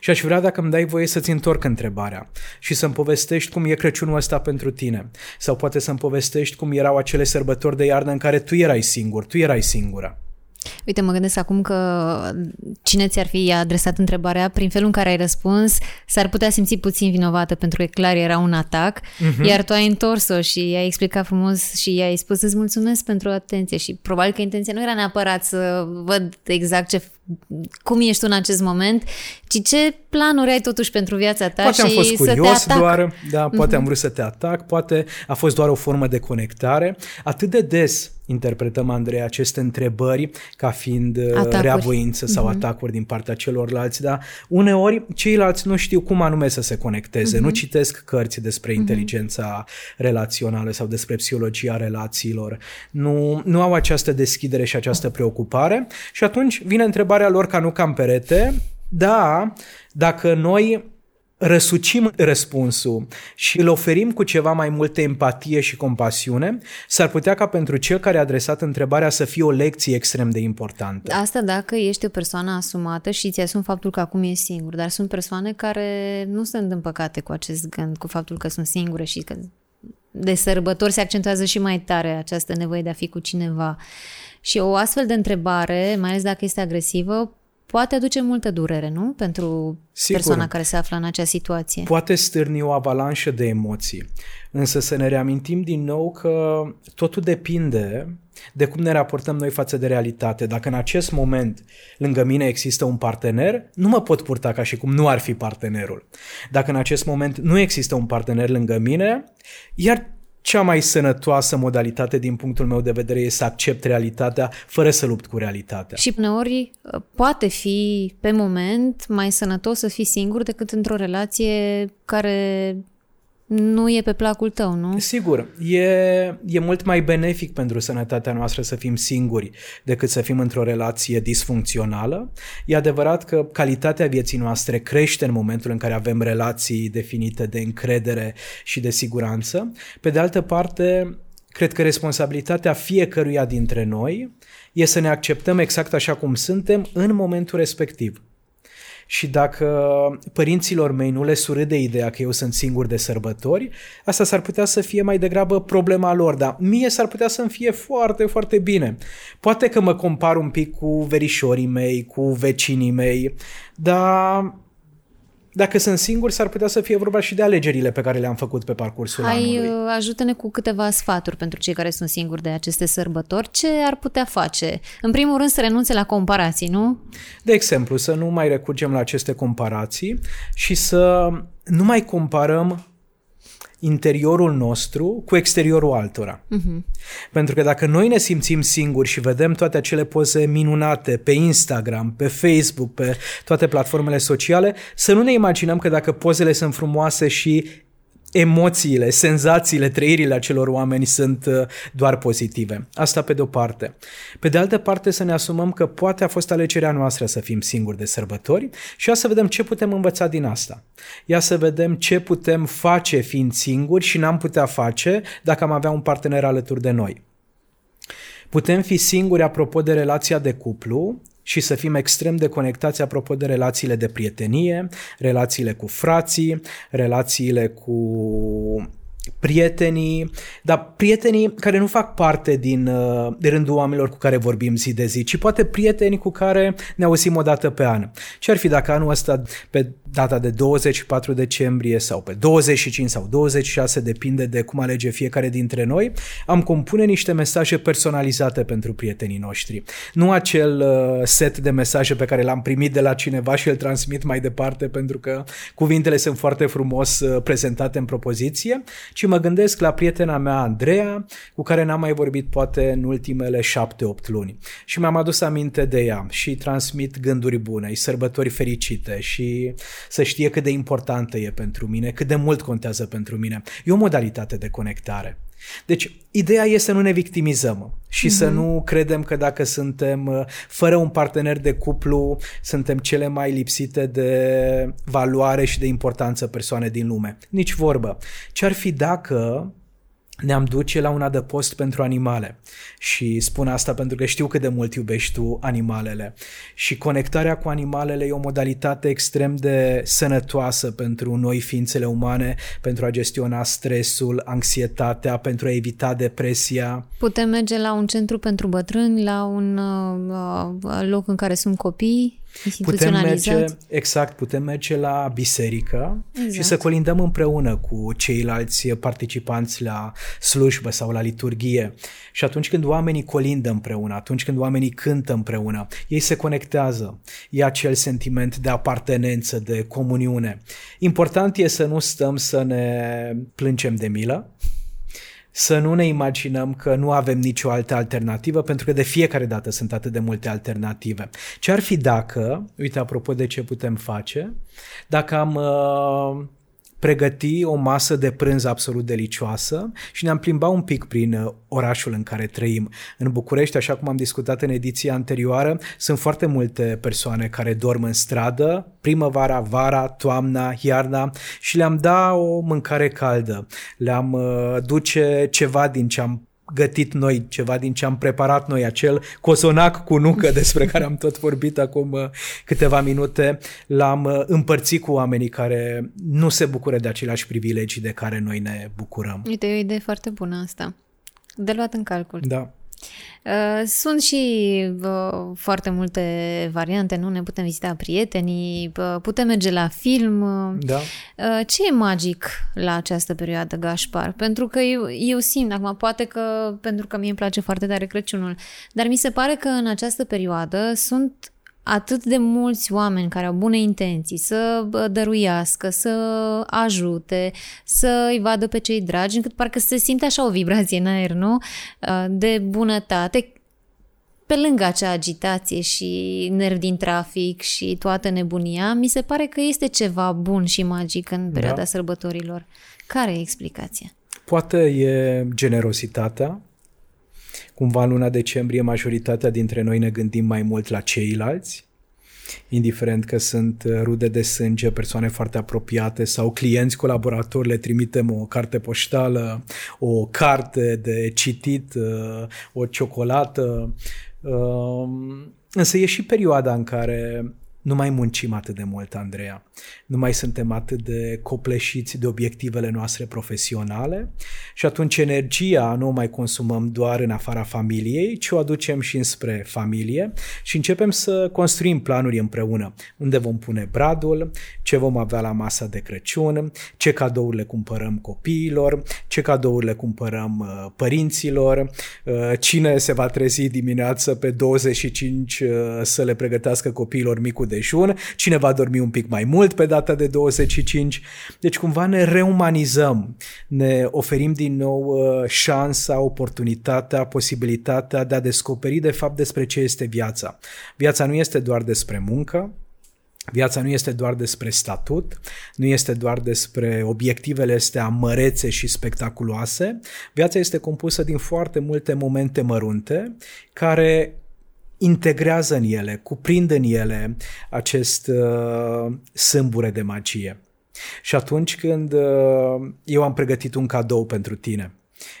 Și aș vrea dacă îmi dai voie să-ți întorc întrebarea și să-mi povestești cum e Crăciunul ăsta pentru tine. Sau poate să-mi povestești cum erau acele sărbători de iarnă în care tu erai singur, tu erai singura. Uite, mă gândesc acum că cine ți-ar fi adresat întrebarea, prin felul în care ai răspuns, s-ar putea simți puțin vinovată pentru că clar era un atac, uh-huh. iar tu ai întors-o și ai explicat frumos și i-ai spus îți mulțumesc pentru atenție și probabil că intenția nu era neapărat să văd exact ce cum ești tu în acest moment, ci ce planuri ai totuși pentru viața ta poate și am fost curios să te atac. doar, da, poate uh-huh. am vrut să te atac, poate a fost doar o formă de conectare. Atât de des interpretăm, Andrei, aceste întrebări ca fiind uh, atacuri. reavoință sau uh-huh. atacuri din partea celorlalți, dar uneori ceilalți nu știu cum anume să se conecteze, uh-huh. nu citesc cărți despre uh-huh. inteligența relațională sau despre psihologia relațiilor, nu, nu au această deschidere și această preocupare și atunci vine întrebarea lor ca nu cam perete, da, dacă noi răsucim răspunsul și îl oferim cu ceva mai multă empatie și compasiune, s-ar putea ca pentru cel care a adresat întrebarea să fie o lecție extrem de importantă. Asta dacă ești o persoană asumată și ți asumi faptul că acum e singur, dar sunt persoane care nu sunt împăcate cu acest gând, cu faptul că sunt singure și că de sărbători se accentuează și mai tare această nevoie de a fi cu cineva. Și o astfel de întrebare, mai ales dacă este agresivă, poate aduce multă durere, nu? Pentru Sigur, persoana care se află în acea situație. Poate stârni o avalanșă de emoții. Însă să ne reamintim din nou că totul depinde de cum ne raportăm noi față de realitate. Dacă în acest moment lângă mine există un partener, nu mă pot purta ca și cum nu ar fi partenerul. Dacă în acest moment nu există un partener lângă mine, iar cea mai sănătoasă modalitate din punctul meu de vedere este să accept realitatea fără să lupt cu realitatea. Și uneori uh, poate fi pe moment mai sănătos să fii singur decât într-o relație care nu e pe placul tău, nu? Sigur, e, e mult mai benefic pentru sănătatea noastră să fim singuri decât să fim într-o relație disfuncțională. E adevărat că calitatea vieții noastre crește în momentul în care avem relații definite de încredere și de siguranță. Pe de altă parte, cred că responsabilitatea fiecăruia dintre noi e să ne acceptăm exact așa cum suntem în momentul respectiv și dacă părinților mei nu le surâde ideea că eu sunt singur de sărbători, asta s-ar putea să fie mai degrabă problema lor, dar mie s-ar putea să-mi fie foarte, foarte bine. Poate că mă compar un pic cu verișorii mei, cu vecinii mei, dar dacă sunt singur, s-ar putea să fie vorba și de alegerile pe care le-am făcut pe parcursul Hai, anului. Uh, ajută-ne cu câteva sfaturi pentru cei care sunt singuri de aceste sărbători. Ce ar putea face? În primul rând să renunțe la comparații, nu? De exemplu, să nu mai recurgem la aceste comparații și să nu mai comparăm interiorul nostru cu exteriorul altora. Uh-huh. Pentru că dacă noi ne simțim singuri și vedem toate acele poze minunate pe Instagram, pe Facebook, pe toate platformele sociale, să nu ne imaginăm că dacă pozele sunt frumoase și emoțiile, senzațiile, trăirile acelor oameni sunt uh, doar pozitive. Asta pe de o parte. Pe de altă parte să ne asumăm că poate a fost alegerea noastră să fim singuri de sărbători și ia să vedem ce putem învăța din asta. Ia să vedem ce putem face fiind singuri și n-am putea face dacă am avea un partener alături de noi. Putem fi singuri apropo de relația de cuplu și să fim extrem de conectați apropo de relațiile de prietenie, relațiile cu frații, relațiile cu prietenii, dar prietenii care nu fac parte din uh, de rândul oamenilor cu care vorbim zi de zi, ci poate prieteni cu care ne auzim o dată pe an. Ce ar fi dacă anul ăsta, pe data de 24 decembrie sau pe 25 sau 26, depinde de cum alege fiecare dintre noi, am compune niște mesaje personalizate pentru prietenii noștri. Nu acel uh, set de mesaje pe care l-am primit de la cineva și îl transmit mai departe pentru că cuvintele sunt foarte frumos uh, prezentate în propoziție, ci mă gândesc la prietena mea Andreea, cu care n-am mai vorbit poate în ultimele șapte-opt luni. Și mi-am adus aminte de ea și transmit gânduri bune, sărbători fericite și să știe cât de importantă e pentru mine, cât de mult contează pentru mine. E o modalitate de conectare. Deci, ideea e să nu ne victimizăm și mm-hmm. să mhm. nu credem că dacă suntem uh, fără un partener de cuplu, suntem cele mai lipsite de valoare și de importanță persoane din lume. Nici vorbă. Ce ar fi dacă ne-am duce la un adăpost pentru animale. Și spun asta pentru că știu cât de mult iubești tu animalele. Și conectarea cu animalele e o modalitate extrem de sănătoasă pentru noi ființele umane, pentru a gestiona stresul, anxietatea, pentru a evita depresia. Putem merge la un centru pentru bătrâni, la un uh, uh loc în care sunt copii Putem merge, exact, putem merge la biserică exact. și să colindăm împreună cu ceilalți participanți la slujbă sau la liturghie. Și atunci când oamenii colindă împreună, atunci când oamenii cântă împreună, ei se conectează, e acel sentiment de apartenență, de comuniune. Important e să nu stăm să ne plângem de milă, să nu ne imaginăm că nu avem nicio altă alternativă, pentru că de fiecare dată sunt atât de multe alternative. Ce ar fi dacă, uite, apropo de ce putem face, dacă am uh, pregăti o masă de prânz absolut delicioasă și ne-am plimbat un pic prin uh, orașul în care trăim. În București, așa cum am discutat în ediția anterioară, sunt foarte multe persoane care dorm în stradă, primăvara, vara, toamna, iarna și le-am da o mâncare caldă. Le-am uh, duce ceva din ce am gătit noi, ceva din ce am preparat noi, acel cozonac cu nucă despre care am tot vorbit acum uh, câteva minute, l-am uh, împărțit cu oamenii care nu se bucură de aceleași privilegii de care noi ne bucurăm. Uite, e o idee foarte bună asta. De luat în calcul. Da. Uh, sunt și uh, foarte multe variante, nu ne putem vizita prietenii, uh, putem merge la film. Da. Ce e magic la această perioadă, Gașpar? Pentru că eu, eu simt, acum poate că pentru că mie îmi place foarte tare Crăciunul, dar mi se pare că în această perioadă sunt atât de mulți oameni care au bune intenții să dăruiască, să ajute, să îi vadă pe cei dragi, încât parcă se simte așa o vibrație în aer, nu? De bunătate, pe lângă acea agitație și nervi din trafic și toată nebunia, mi se pare că este ceva bun și magic în perioada da. sărbătorilor. Care e explicația? Poate e generositatea, Cumva în luna decembrie majoritatea dintre noi ne gândim mai mult la ceilalți, indiferent că sunt uh, rude de sânge, persoane foarte apropiate sau clienți colaboratori, le trimitem o carte poștală, o carte de citit, uh, o ciocolată. Um, însă e și perioada în care nu mai muncim atât de mult, Andreea. Nu mai suntem atât de copleșiți de obiectivele noastre profesionale și atunci energia nu o mai consumăm doar în afara familiei, ci o aducem și înspre familie și începem să construim planuri împreună. Unde vom pune bradul, ce vom avea la masa de Crăciun, ce cadouri le cumpărăm copiilor, ce cadouri le cumpărăm uh, părinților, uh, cine se va trezi dimineață pe 25 uh, să le pregătească copiilor micul dejun, cine va dormi un pic mai mult pe data de 25. Deci cumva ne reumanizăm, ne oferim din nou uh, șansa, oportunitatea, posibilitatea de a descoperi de fapt despre ce este viața. Viața nu este doar despre muncă, Viața nu este doar despre statut, nu este doar despre obiectivele astea mărețe și spectaculoase. Viața este compusă din foarte multe momente mărunte care integrează în ele, cuprind în ele acest uh, sâmbure de magie. Și atunci când uh, eu am pregătit un cadou pentru tine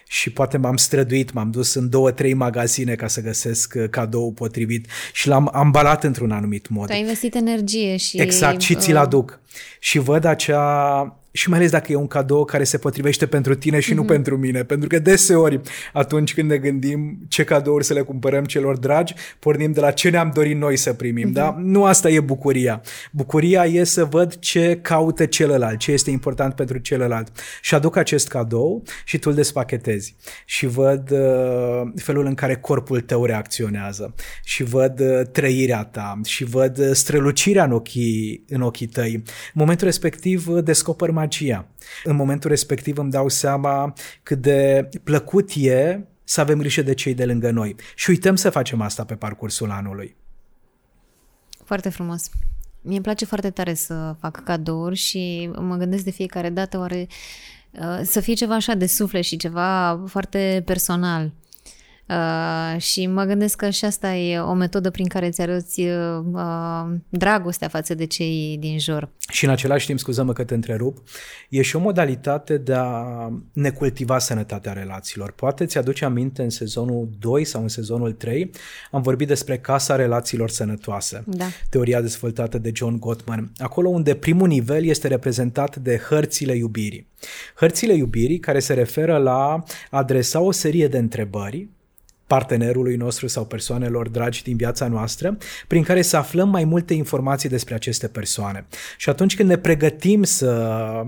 și poate m-am străduit, m-am dus în două, trei magazine ca să găsesc uh, cadou potrivit și l-am ambalat într-un anumit mod. Tu ai investit energie și... Exact, și ți-l uh, aduc. Și văd acea și mai ales dacă e un cadou care se potrivește pentru tine și mm-hmm. nu mhm. pentru mine. Pentru că deseori, atunci când ne gândim ce cadouri să le cumpărăm celor dragi, pornim de la ce ne-am dorit noi să primim. Mm-hmm. Da? Nu asta e bucuria. Bucuria e să văd ce caută celălalt, ce este important pentru celălalt. Și aduc acest cadou și tu îl despachetezi. Și văd uh, felul în care corpul tău reacționează. Și văd uh, trăirea ta. Și văd uh, strălucirea în ochii, în ochii tăi. În momentul respectiv uh, descoper magia. În momentul respectiv îmi dau seama cât de plăcut e să avem grijă de cei de lângă noi. Și uităm să facem asta pe parcursul anului. Foarte frumos. Mie îmi place foarte tare să fac cadouri și mă gândesc de fiecare dată oare uh, să fie ceva așa de suflet și ceva foarte personal. Uh, și mă gândesc că și asta e o metodă prin care îți arăți uh, uh, dragostea față de cei din jur. Și în același timp, scuză-mă că te întrerup, e și o modalitate de a ne cultiva sănătatea relațiilor. Poate ți-aduce aminte în sezonul 2 sau în sezonul 3 am vorbit despre Casa Relațiilor Sănătoase, da. teoria dezvoltată de John Gottman, acolo unde primul nivel este reprezentat de hărțile iubirii. Hărțile iubirii care se referă la adresa o serie de întrebări partenerului nostru sau persoanelor dragi din viața noastră, prin care să aflăm mai multe informații despre aceste persoane. Și atunci când ne pregătim să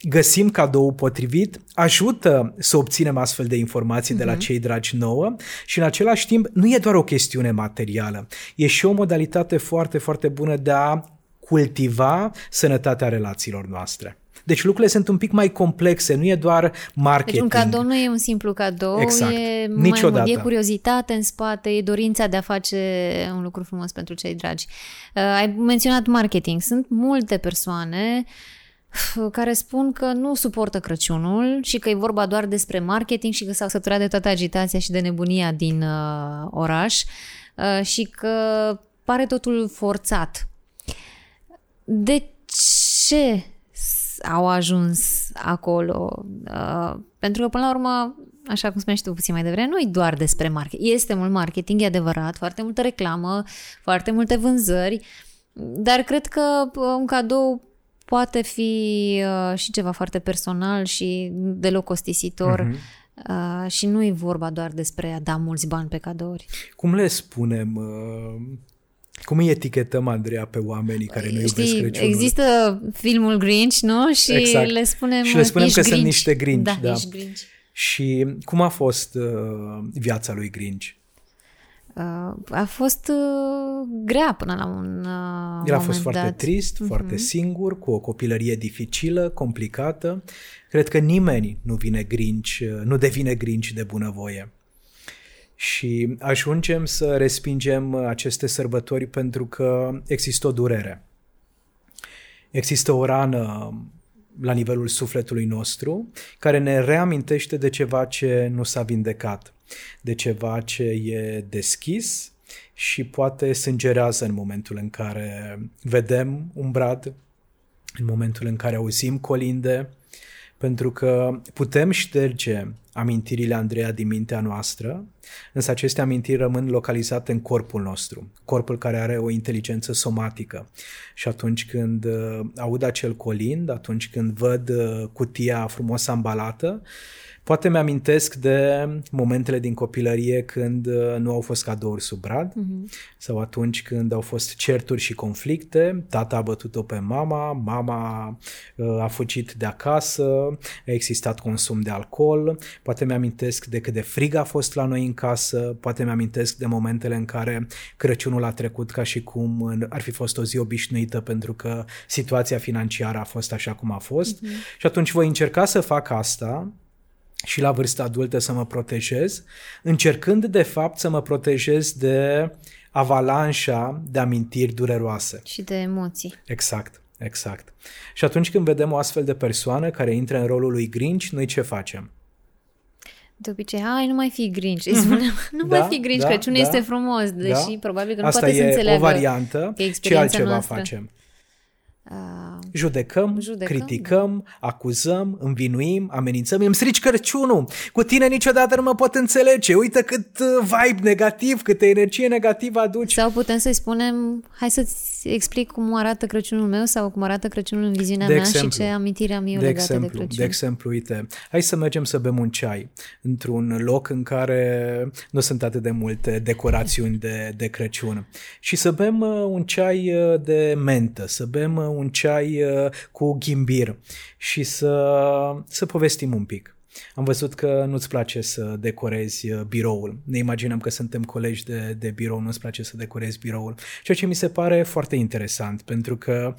găsim cadou potrivit, ajută să obținem astfel de informații uh-huh. de la mhm. cei dragi nouă și în același timp nu e doar o chestiune materială, e și o modalitate foarte, foarte bună de a cultiva sănătatea relațiilor noastre. Deci lucrurile sunt un pic mai complexe, nu e doar marketing. Deci un cadou nu e un simplu cadou, exact. e, Niciodată. mai, e curiozitate în spate, e dorința de a face un lucru frumos pentru cei dragi. Uh, ai menționat marketing. Sunt multe persoane uh, care spun că nu suportă Crăciunul și că e vorba doar despre marketing și că s-au săturat de toată agitația și de nebunia din uh, oraș uh, și că pare totul forțat. De ce au ajuns acolo. Uh, pentru că, până la urmă, așa cum spuneai tu puțin mai devreme, nu e doar despre marketing. Este mult marketing, e adevărat, foarte multă reclamă, foarte multe vânzări, dar cred că uh, un cadou poate fi uh, și ceva foarte personal și deloc costisitor. Uh-huh. Uh, și nu e vorba doar despre a da mulți bani pe cadouri. Cum le spunem uh, cum îi etichetăm, Andreea, pe oamenii care nu iubesc Știi, Crăciunul? Există filmul Grinch, nu? Și exact. le spunem Și le spunem că Grinch. sunt niște Grinch. Da, da. Grinch. Și cum a fost uh, viața lui Grinch? Uh, a fost uh, grea până la un uh, El a fost foarte dat. trist, uh-huh. foarte singur, cu o copilărie dificilă, complicată. Cred că nimeni nu vine Grinch, uh, nu devine Grinch de bunăvoie. Și ajungem să respingem aceste sărbători pentru că există o durere. Există o rană la nivelul sufletului nostru care ne reamintește de ceva ce nu s-a vindecat, de ceva ce e deschis și poate sângerează în momentul în care vedem un brad, în momentul în care auzim colinde, pentru că putem șterge amintirile Andreea din mintea noastră, însă aceste amintiri rămân localizate în corpul nostru, corpul care are o inteligență somatică. Și atunci când uh, aud acel colind, atunci când văd uh, cutia frumos ambalată, Poate mi-amintesc de momentele din copilărie când uh, nu au fost cadouri sub brad uh-huh. sau atunci când au fost certuri și conflicte, tata a bătut-o pe mama, mama uh, a fugit de acasă, a existat consum de alcool, poate mi-amintesc de cât de frig a fost la noi în casă, poate mi-amintesc de momentele în care Crăciunul a trecut ca și cum ar fi fost o zi obișnuită pentru că situația financiară a fost așa cum a fost. Uh-huh. și atunci voi încerca să fac asta și la vârsta adultă să mă protejez, încercând de fapt să mă protejez de avalanșa de amintiri dureroase. Și de emoții. Exact, exact. Și atunci când vedem o astfel de persoană care intră în rolul lui Grinch, noi ce facem? De obicei, hai, nu mai fi Grinch. Îi spunem, nu da, mai fi Grinch, da, Crăciunul da, este frumos, deși da. probabil că nu Asta poate să înțeleagă o variantă. Ce altceva noastră. facem? Uh, judecăm, judecăm, criticăm, da. acuzăm, învinuim, amenințăm, îmi strici Crăciunul, cu tine niciodată nu mă pot înțelege, uite cât uh, vibe negativ, câtă energie negativă aduci. Sau putem să-i spunem, hai să-ți explic cum arată Crăciunul meu sau cum arată Crăciunul în viziunea de mea exemplu, și ce amintire am eu de legată exemplu, de Crăciun. De exemplu, uite, hai să mergem să bem un ceai într-un loc în care nu sunt atât de multe decorațiuni de, de Crăciun și să bem uh, un ceai de mentă, să bem un ceai uh, cu ghimbir și să, să povestim un pic. Am văzut că nu-ți place să decorezi uh, biroul. Ne imaginăm că suntem colegi de, de birou, nu-ți place să decorezi biroul. Ceea ce mi se pare foarte interesant, pentru că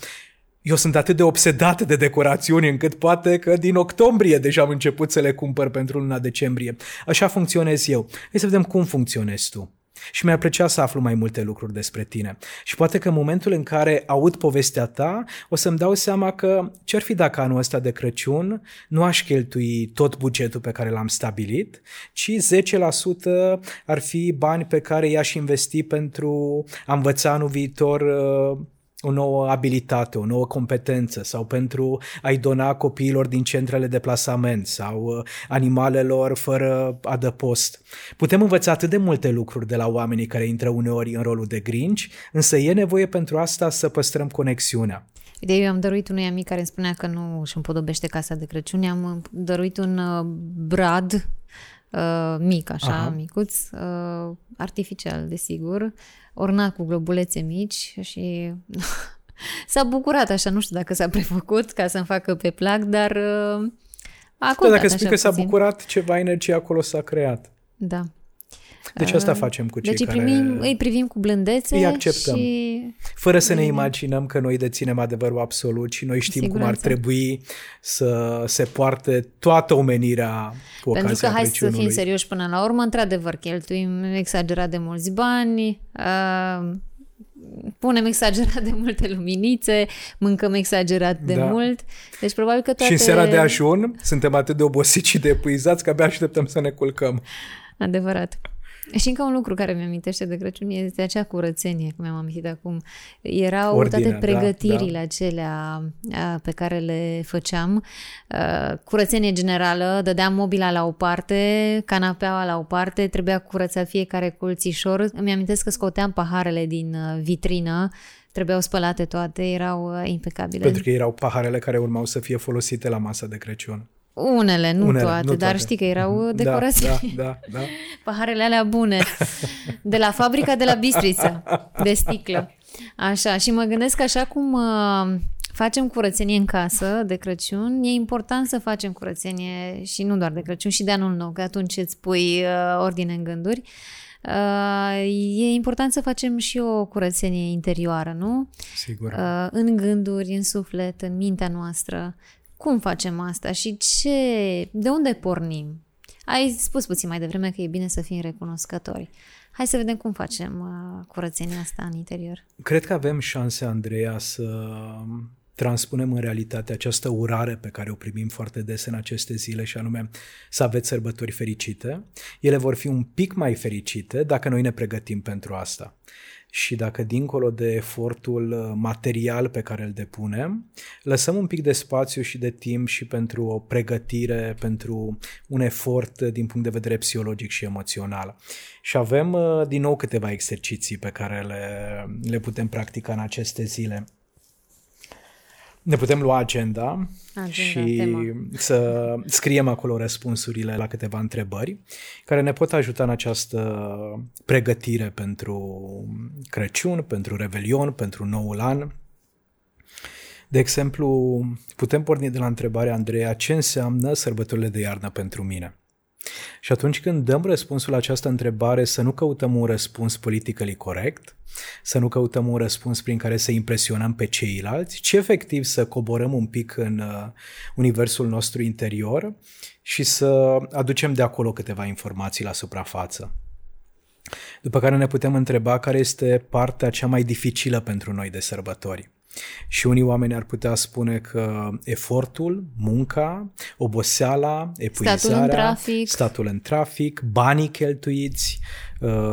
eu sunt atât de obsedat de decorațiuni încât poate că din octombrie deja am început să le cumpăr pentru luna decembrie. Așa funcționez eu. Hai să vedem cum funcționezi tu. Și mi-ar plăcea să aflu mai multe lucruri despre tine. Și poate că în momentul în care aud povestea ta, o să-mi dau seama că ce-ar fi dacă anul ăsta de Crăciun nu aș cheltui tot bugetul pe care l-am stabilit, ci 10% ar fi bani pe care i-aș investi pentru a învăța anul viitor uh, o nouă abilitate, o nouă competență sau pentru a-i dona copiilor din centrele de plasament sau uh, animalelor fără adăpost. Putem învăța atât de multe lucruri de la oamenii care intră uneori în rolul de grinci, însă e nevoie pentru asta să păstrăm conexiunea. De eu am dăruit unui amic care îmi spunea că nu își împodobește casa de Crăciun, am dăruit un uh, brad uh, mic, așa, Aha. micuț, uh, artificial, desigur, ornat cu globulețe mici și <laughs> s-a bucurat așa, nu știu dacă s-a prefăcut ca să-mi facă pe plac, dar uh, a da, dacă spui că s-a bucurat, ceva energie acolo s-a creat. Da. Deci asta facem cu cei deci care... Primim, îi privim cu blândețe îi acceptăm. și... Fără să ne imaginăm că noi deținem adevărul absolut și noi știm cum ar trebui să se poarte toată omenirea cu Pentru că hai să fim serioși până la urmă, într-adevăr, cheltuim exagerat de mulți bani, uh, punem exagerat de multe luminițe, mâncăm exagerat de da. mult. Deci probabil că toate... Și în seara de ajun suntem atât de obosiți și de epuizați că abia așteptăm să ne culcăm. Adevărat. Și încă un lucru care mi-amintește de Crăciun este acea curățenie, cum mi-am amintit acum. Erau Ordine, toate pregătirile da, da. acelea pe care le făceam. Curățenie generală, dădeam mobila la o parte, canapeaua la o parte, trebuia curățat fiecare colțișor. Îmi amintesc că scoteam paharele din vitrină, trebuiau spălate toate, erau impecabile. Pentru că erau paharele care urmau să fie folosite la masa de Crăciun. Unele, nu, Unele, toate, nu toate, dar știi că erau mhm. decorații. Da, da, da, da. <laughs> Paharele alea bune, de la fabrica de la Bistrița, de sticlă. Așa, și mă gândesc că așa cum uh, facem curățenie în casă de Crăciun, e important să facem curățenie și nu doar de Crăciun, și de anul nou, că atunci îți pui uh, ordine în gânduri. Uh, e important să facem și o curățenie interioară, nu? Sigur. Uh, în gânduri, în suflet, în mintea noastră, cum facem asta și ce, de unde pornim? Ai spus puțin mai devreme că e bine să fim recunoscători. Hai să vedem cum facem uh, curățenia asta în interior. Cred că avem șanse, Andreea, să transpunem în realitate această urare pe care o primim foarte des în aceste zile și anume să aveți sărbători fericite. Ele vor fi un pic mai fericite dacă noi ne pregătim pentru asta și dacă dincolo de efortul uh, material pe care îl depunem, lăsăm un pic de spațiu și de timp și pentru o pregătire, pentru un efort din punct de vedere psihologic și emoțional. Și avem uh, din nou câteva exerciții pe care le, le putem practica în aceste zile. Ne putem lua agenda, agenda și tema. să scriem acolo răspunsurile la câteva întrebări care ne pot ajuta în această pregătire pentru Crăciun, pentru Revelion, pentru noul an. De exemplu, putem porni de la întrebarea Andreea ce înseamnă sărbătorile de iarnă pentru mine. Și atunci când dăm răspunsul la această întrebare, să nu căutăm un răspuns politically corect, să nu căutăm un răspuns prin care să impresionăm pe ceilalți, ci efectiv să coborăm un pic în uh, universul nostru interior și să aducem de acolo câteva informații la suprafață. După care ne putem întreba care este partea cea mai dificilă pentru noi de sărbători. Și unii oameni ar putea spune că efortul, munca, oboseala, epuizarea, statul în trafic, statul în trafic banii cheltuiți, Uh,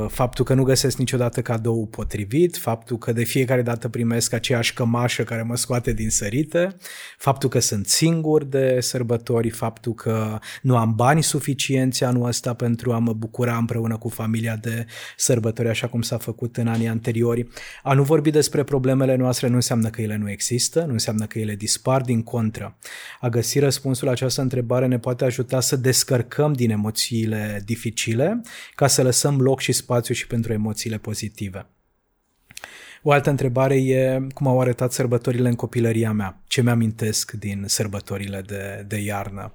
faptul că nu găsesc niciodată cadou potrivit, faptul că de fiecare dată primesc aceeași cămașă care mă scoate din sărite, faptul că sunt singur de sărbători, faptul că nu am bani suficienți anul ăsta pentru a mă bucura împreună cu familia de sărbători așa cum s-a făcut în anii anteriori. A nu vorbi despre problemele noastre nu înseamnă că ele nu există, nu înseamnă că ele dispar, din contră. A găsi răspunsul la această întrebare ne poate ajuta să descărcăm din emoțiile dificile ca să lăsăm loc loc și spațiu și pentru emoțiile pozitive. O altă întrebare e cum au arătat sărbătorile în copilăria mea. Ce mi-amintesc din sărbătorile de, de iarnă?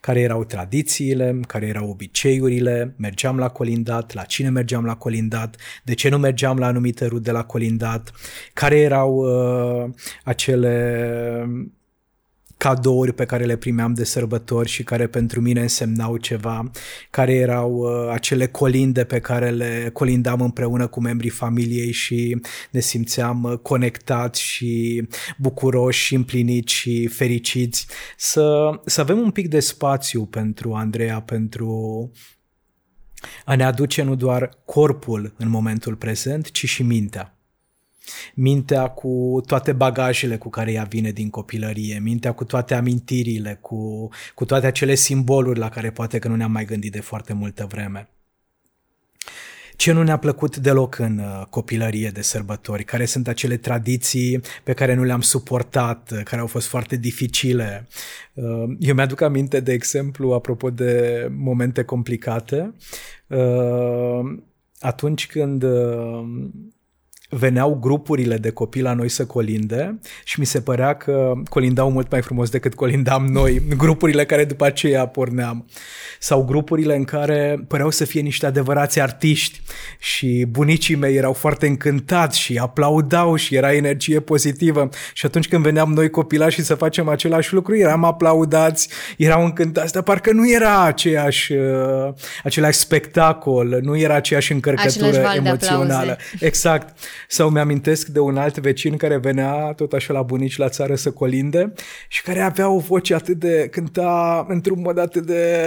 Care erau tradițiile? Care erau obiceiurile? Mergeam la colindat? La cine mergeam la colindat? De ce nu mergeam la anumite rude la colindat? Care erau uh, acele cadouri pe care le primeam de sărbători și care pentru mine însemnau ceva, care erau uh, acele colinde pe care le colindam împreună cu membrii familiei și ne simțeam uh, conectați și bucuroși și împliniți și fericiți. Să, să avem un pic de spațiu pentru Andreea, pentru a ne aduce nu doar corpul în momentul prezent, ci și mintea. Mintea cu toate bagajele cu care ea vine din copilărie, mintea cu toate amintirile, cu, cu toate acele simboluri la care poate că nu ne-am mai gândit de foarte multă vreme. Ce nu ne-a plăcut deloc în uh, copilărie de sărbători? Care sunt acele tradiții pe care nu le-am suportat, uh, care au fost foarte dificile? Uh, eu mi-aduc aminte, de exemplu, apropo de momente complicate, atunci când veneau grupurile de copii la noi să colinde și mi se părea că colindau mult mai frumos decât colindam noi, <laughs> grupurile care după aceea porneam. Sau grupurile în care păreau să fie niște adevărați artiști și bunicii mei erau foarte încântați și aplaudau și era energie pozitivă. Și atunci când veneam noi copilași să facem același lucru, eram aplaudați, erau încântați, dar parcă nu era aceeași, uh, același spectacol, nu era aceeași încărcătură emoțională. Exact. Sau mi-amintesc de un alt vecin care venea tot așa la bunici la țară să colinde și care avea o voce atât de, cânta într-un mod atât de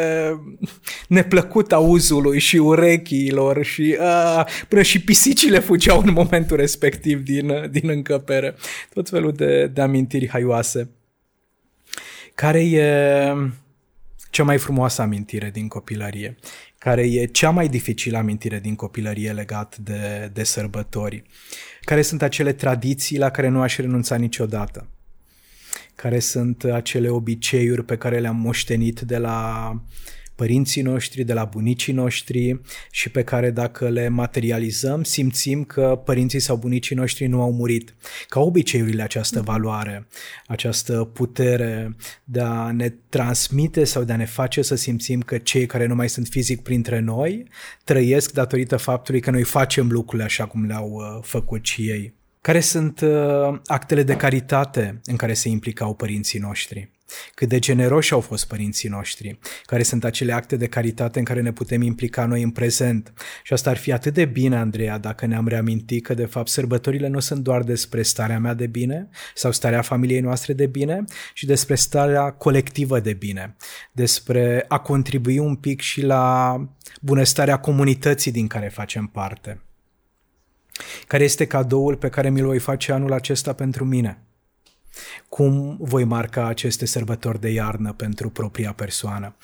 neplăcut auzului și urechilor și a, până și pisicile fugeau în momentul respectiv din, din încăpere. Tot felul de, de amintiri haioase. Care e cea mai frumoasă amintire din copilărie? Care e cea mai dificilă amintire din copilărie legat de, de sărbători, care sunt acele tradiții la care nu aș renunța niciodată, care sunt acele obiceiuri pe care le-am moștenit de la părinții noștri, de la bunicii noștri și pe care dacă le materializăm, simțim că părinții sau bunicii noștri nu au murit. Ca obiceiurile această valoare, această putere de a ne transmite sau de a ne face să simțim că cei care nu mai sunt fizic printre noi trăiesc datorită faptului că noi facem lucrurile așa cum le-au uh, făcut și ei. Care sunt uh, actele de caritate în care se implicau părinții noștri? Cât de generoși au fost părinții noștri, care sunt acele acte de caritate în care ne putem implica noi în prezent. Și asta ar fi atât de bine, Andreea, dacă ne-am reamintit că, de fapt, sărbătorile nu sunt doar despre starea mea de bine sau starea familiei noastre de bine, ci despre starea colectivă de bine, despre a contribui un pic și la bunăstarea comunității din care facem parte. Care este cadoul pe care mi-l voi face anul acesta pentru mine? Cum voi marca aceste sărbători de iarnă pentru propria persoană?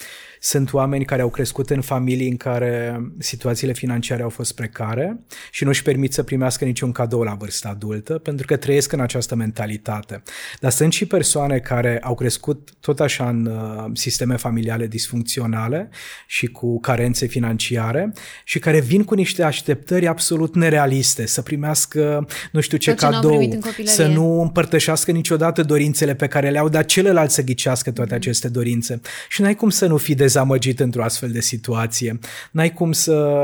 Sunt oameni care au crescut în familii în care situațiile financiare au fost precare și nu își permit să primească niciun cadou la vârsta adultă pentru că trăiesc în această mentalitate. Dar sunt și persoane care au crescut tot așa în uh, sisteme familiale disfuncționale și cu carențe financiare și care vin cu niște așteptări absolut nerealiste, să primească nu știu ce tot cadou, ce să nu împărtășească niciodată dorințele pe care le au, dar celălalt să ghicească toate aceste dorințe. Și n-ai cum să nu fii dezamăgit într-o astfel de situație. N-ai cum să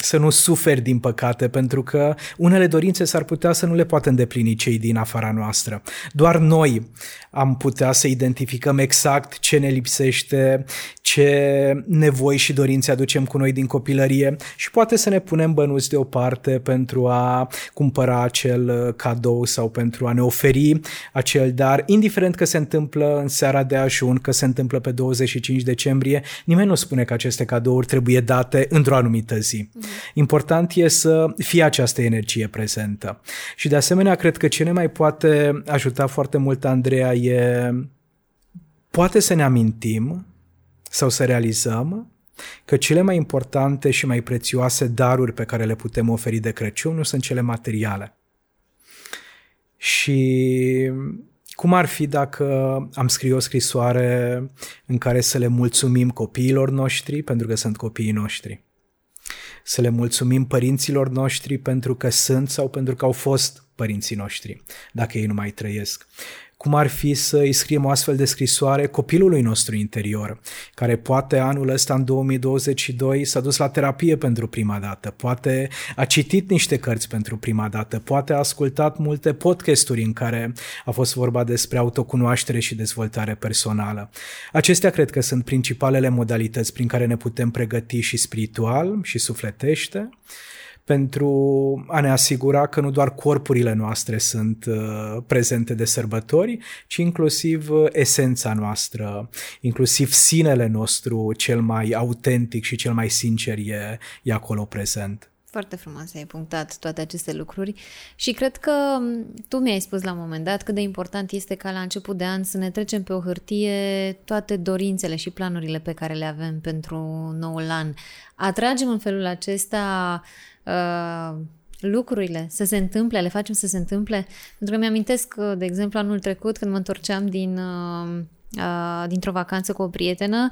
să nu suferi, din păcate, pentru că unele dorințe s-ar putea să nu le poată îndeplini cei din afara noastră. Doar noi am putea să identificăm exact ce ne lipsește, ce nevoi și dorințe aducem cu noi din copilărie și poate să ne punem bănuți deoparte pentru a cumpăra acel cadou sau pentru a ne oferi acel dar, indiferent că se întâmplă în seara de ajun, că se întâmplă pe 25 decembrie, nimeni nu spune că aceste cadouri trebuie date într-o anumită zi. Mm. Important e să fie această energie prezentă. Și de asemenea, cred că ce ne mai poate ajuta foarte mult, Andreea, e poate să ne amintim sau să realizăm că cele mai importante și mai prețioase daruri pe care le putem oferi de Crăciun nu sunt cele materiale. Și cum ar fi dacă am scris o scrisoare în care să le mulțumim copiilor noștri pentru că sunt copiii noștri? Să le mulțumim părinților noștri pentru că sunt sau pentru că au fost părinții noștri, dacă ei nu mai trăiesc. Cum ar fi să îi scriem o astfel de scrisoare copilului nostru interior, care poate anul ăsta, în 2022, s-a dus la terapie pentru prima dată, poate a citit niște cărți pentru prima dată, poate a ascultat multe podcasturi în care a fost vorba despre autocunoaștere și dezvoltare personală. Acestea cred că sunt principalele modalități prin care ne putem pregăti și spiritual și sufletește pentru a ne asigura că nu doar corpurile noastre sunt uh, prezente de sărbători, ci inclusiv uh, esența noastră, inclusiv sinele nostru cel mai autentic și cel mai sincer e, e acolo prezent. Foarte frumos ai punctat toate aceste lucruri și cred că tu mi-ai spus la un moment dat cât de important este ca la început de an să ne trecem pe o hârtie toate dorințele și planurile pe care le avem pentru noul an. Atragem în felul acesta uh, lucrurile să se întâmple, le facem să se întâmple. Pentru că mi-amintesc, de exemplu, anul trecut când mă întorceam din, uh, uh, dintr-o vacanță cu o prietenă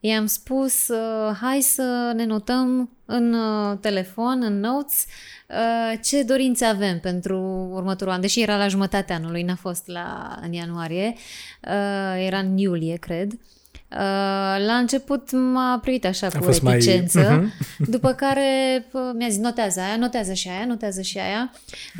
i-am spus uh, hai să ne notăm în uh, telefon, în notes, uh, ce dorințe avem pentru următorul an, deși era la jumătatea anului, n-a fost la, în ianuarie, uh, era în iulie, cred. Uh, la început m-a privit așa a cu reticență, mai... uh-huh. după care mi-a zis notează aia, notează și aia, notează și aia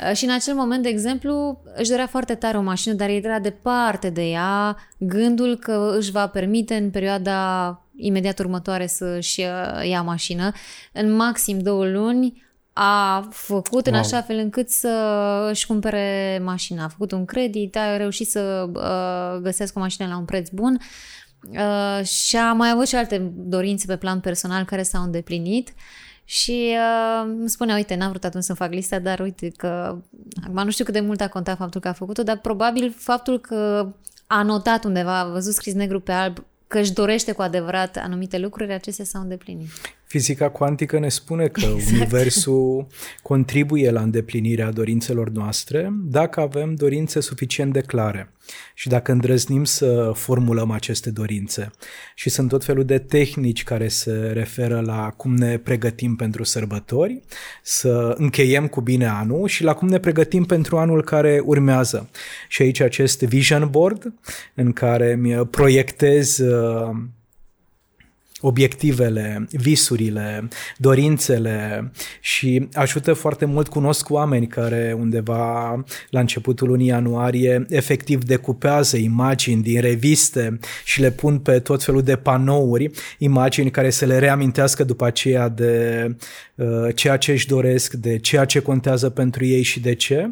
uh, și în acel moment, de exemplu, își dorea foarte tare o mașină, dar era departe de ea gândul că își va permite în perioada imediat următoare să-și uh, ia mașină. În maxim două luni a făcut wow. în așa fel încât să își cumpere mașina. A făcut un credit, a reușit să uh, găsească o mașină la un preț bun uh, și a mai avut și alte dorințe pe plan personal care s-au îndeplinit. Și uh, îmi spunea, uite, n-am vrut atunci să fac lista, dar uite că, acum nu știu cât de mult a contat faptul că a făcut-o, dar probabil faptul că a notat undeva, a văzut scris negru pe alb, că își dorește cu adevărat anumite lucruri, acestea s-au îndeplinit. Fizica cuantică ne spune că exact. Universul contribuie la îndeplinirea dorințelor noastre dacă avem dorințe suficient de clare și dacă îndrăznim să formulăm aceste dorințe. Și sunt tot felul de tehnici care se referă la cum ne pregătim pentru sărbători, să încheiem cu bine anul și la cum ne pregătim pentru anul care urmează. Și aici acest vision board în care mi proiectez uh, obiectivele, visurile, dorințele și ajută foarte mult. Cunosc oameni care undeva la începutul lunii ianuarie efectiv decupează imagini din reviste și le pun pe tot felul de panouri, imagini care să le reamintească după aceea de uh, ceea ce își doresc, de ceea ce contează pentru ei și de ce.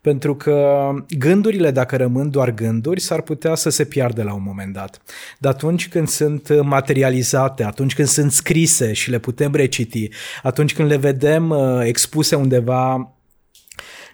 Pentru că gândurile, dacă rămân doar gânduri, s-ar putea să se piardă la un moment dat. Dar atunci când sunt materializate, atunci când sunt scrise și le putem reciti, atunci când le vedem uh, expuse undeva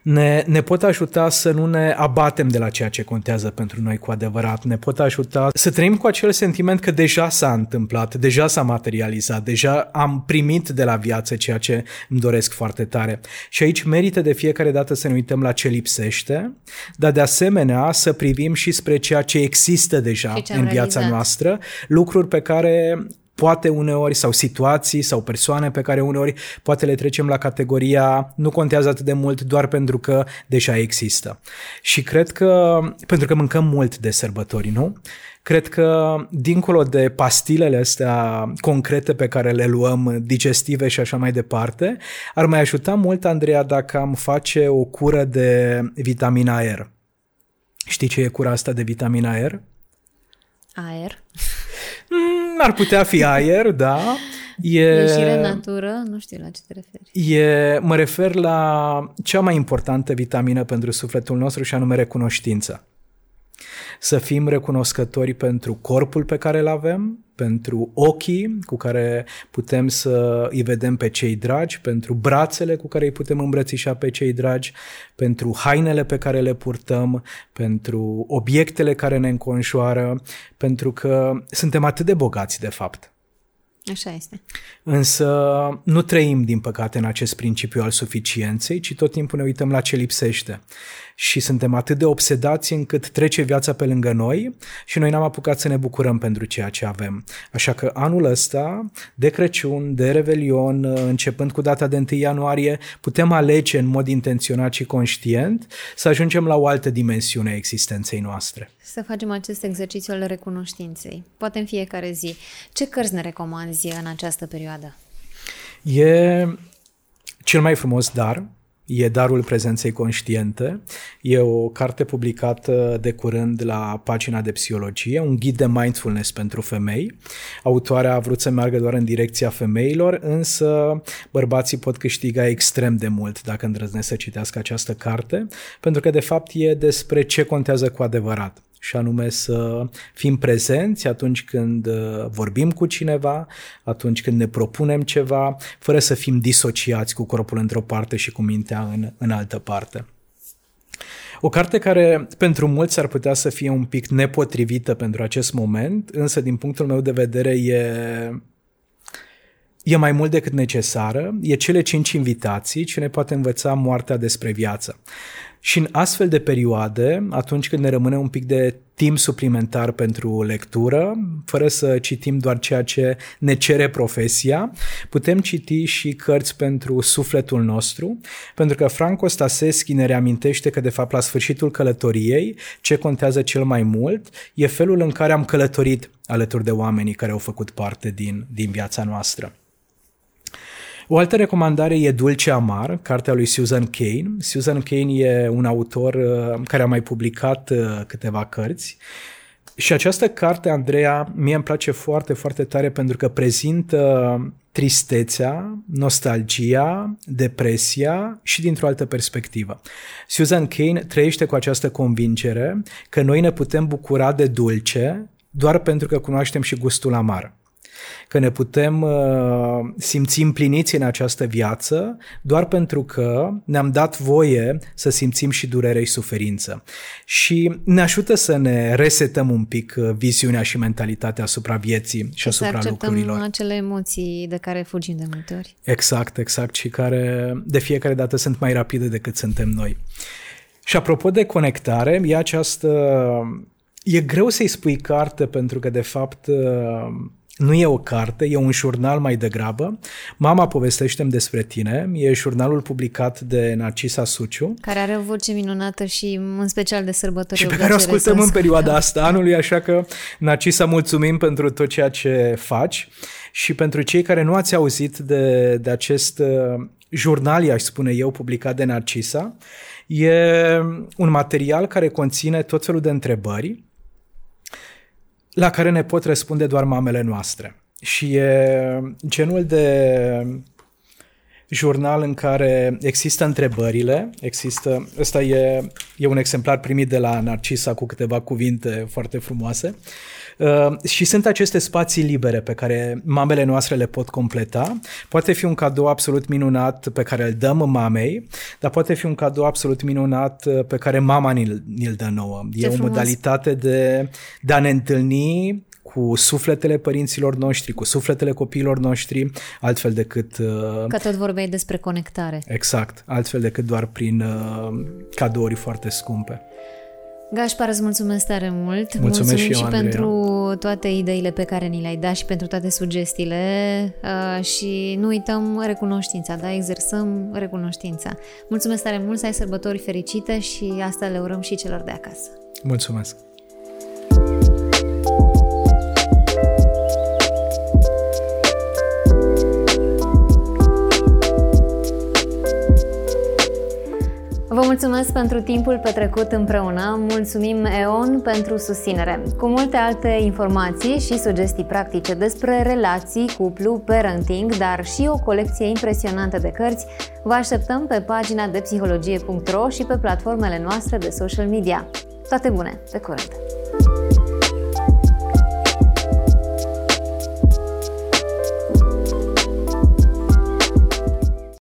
ne, ne pot ajuta să nu ne abatem de la ceea ce contează pentru noi cu adevărat, ne pot ajuta să trăim cu acel sentiment că deja s-a întâmplat, deja s-a materializat, deja am primit de la viață ceea ce îmi doresc foarte tare. Și aici merită de fiecare dată să ne uităm la ce lipsește, dar de asemenea să privim și spre ceea ce există deja în viața realizat. noastră, lucruri pe care poate uneori, sau situații sau persoane pe care uneori poate le trecem la categoria nu contează atât de mult doar pentru că deja există. Și cred că, pentru că mâncăm mult de sărbători, nu? Cred că, dincolo de pastilele astea concrete pe care le luăm, digestive și așa mai departe, ar mai ajuta mult, Andreea, dacă am face o cură de vitamina R. Știi ce e cura asta de vitamina R? Aer. Mm, ar putea fi aer, da. E, Ieșire în natură, nu știu la ce te referi. E, mă refer la cea mai importantă vitamină pentru sufletul nostru și anume recunoștința. Să fim recunoscători pentru corpul pe care îl avem, pentru ochii cu care putem să îi vedem pe cei dragi, pentru brațele cu care îi putem îmbrățișa pe cei dragi, pentru hainele pe care le purtăm, pentru obiectele care ne înconjoară, pentru că suntem atât de bogați de fapt Așa este. Însă nu trăim, din păcate, în acest principiu al suficienței, ci tot timpul ne uităm la ce lipsește. Și suntem atât de obsedați încât trece viața pe lângă noi și noi n-am apucat să ne bucurăm pentru ceea ce avem. Așa că anul ăsta, de Crăciun, de Revelion, începând cu data de 1 ianuarie, putem alege în mod intenționat și conștient să ajungem la o altă dimensiune a existenței noastre. Să facem acest exercițiu al recunoștinței, poate în fiecare zi. Ce cărți ne recomanzi în această perioadă? E cel mai frumos dar E Darul Prezenței Conștiente. E o carte publicată de curând la pagina de psihologie, un ghid de mindfulness pentru femei. Autoarea a vrut să meargă doar în direcția femeilor, însă bărbații pot câștiga extrem de mult dacă îndrăznesc să citească această carte, pentru că de fapt e despre ce contează cu adevărat și anume să fim prezenți atunci când uh, vorbim cu cineva, atunci când ne propunem ceva, fără să fim disociați cu corpul într-o parte și cu mintea în, în altă parte. O carte care pentru mulți ar putea să fie un pic nepotrivită pentru acest moment, însă din punctul meu de vedere e, e mai mult decât necesară, e cele cinci invitații ce ne poate învăța moartea despre viață. Și în astfel de perioade, atunci când ne rămâne un pic de timp suplimentar pentru lectură, fără să citim doar ceea ce ne cere profesia, putem citi și cărți pentru sufletul nostru, pentru că Franco Staseschi ne reamintește că, de fapt, la sfârșitul călătoriei, ce contează cel mai mult e felul în care am călătorit alături de oamenii care au făcut parte din, din viața noastră. O altă recomandare e Dulce Amar, cartea lui Susan Kane. Susan Kane e un autor uh, care a mai publicat uh, câteva cărți. Și această carte, Andreea, mie îmi place foarte, foarte tare pentru că prezintă tristețea, nostalgia, depresia și dintr-o altă perspectivă. Susan Kane trăiește cu această convingere că noi ne putem bucura de dulce doar pentru că cunoaștem și gustul amar că ne putem uh, simți împliniți în această viață doar pentru că ne-am dat voie să simțim și durere și suferință. Și ne ajută să ne resetăm un pic uh, viziunea și mentalitatea asupra vieții și asupra să lucrurilor. acele emoții de care fugim de multe ori. Exact, exact, și care de fiecare dată sunt mai rapide decât suntem noi. Și apropo de conectare, e această... E greu să-i spui carte pentru că, de fapt, uh, nu e o carte, e un jurnal mai degrabă. Mama povestește despre tine. E jurnalul publicat de Narcisa Suciu. Care are o voce minunată și în special de sărbători. Și pe care o ascultăm în perioada asta anului, așa că Narcisa mulțumim pentru tot ceea ce faci și pentru cei care nu ați auzit de, de acest uh, jurnal, aș spune eu, publicat de Narcisa. E un material care conține tot felul de întrebări la care ne pot răspunde doar mamele noastre. Și e genul de jurnal în care există întrebările, există, ăsta e, e un exemplar primit de la Narcisa cu câteva cuvinte foarte frumoase, uh, și sunt aceste spații libere pe care mamele noastre le pot completa. Poate fi un cadou absolut minunat pe care îl dăm mamei, dar poate fi un cadou absolut minunat uh, pe care mama ni-l, ni-l dă nouă. Ce e frumos. o modalitate de, de a ne întâlni cu sufletele părinților noștri, cu sufletele copiilor noștri, altfel decât... Uh, Că tot vorbeai despre conectare. Exact, altfel decât doar prin uh, cadouri foarte scumpe. Gașpar, îți mulțumesc tare mult. Mulțumesc Mulțumim și, eu, și Andreea. pentru toate ideile pe care ni le-ai dat și pentru toate sugestiile uh, și nu uităm recunoștința, da? Exersăm recunoștința. Mulțumesc tare mult, să ai sărbători fericite și asta le urăm și celor de acasă. Mulțumesc! Vă mulțumesc pentru timpul petrecut împreună, mulțumim EON pentru susținere. Cu multe alte informații și sugestii practice despre relații, cuplu, parenting, dar și o colecție impresionantă de cărți, vă așteptăm pe pagina de psihologie.ro și pe platformele noastre de social media. Toate bune! Pe curând!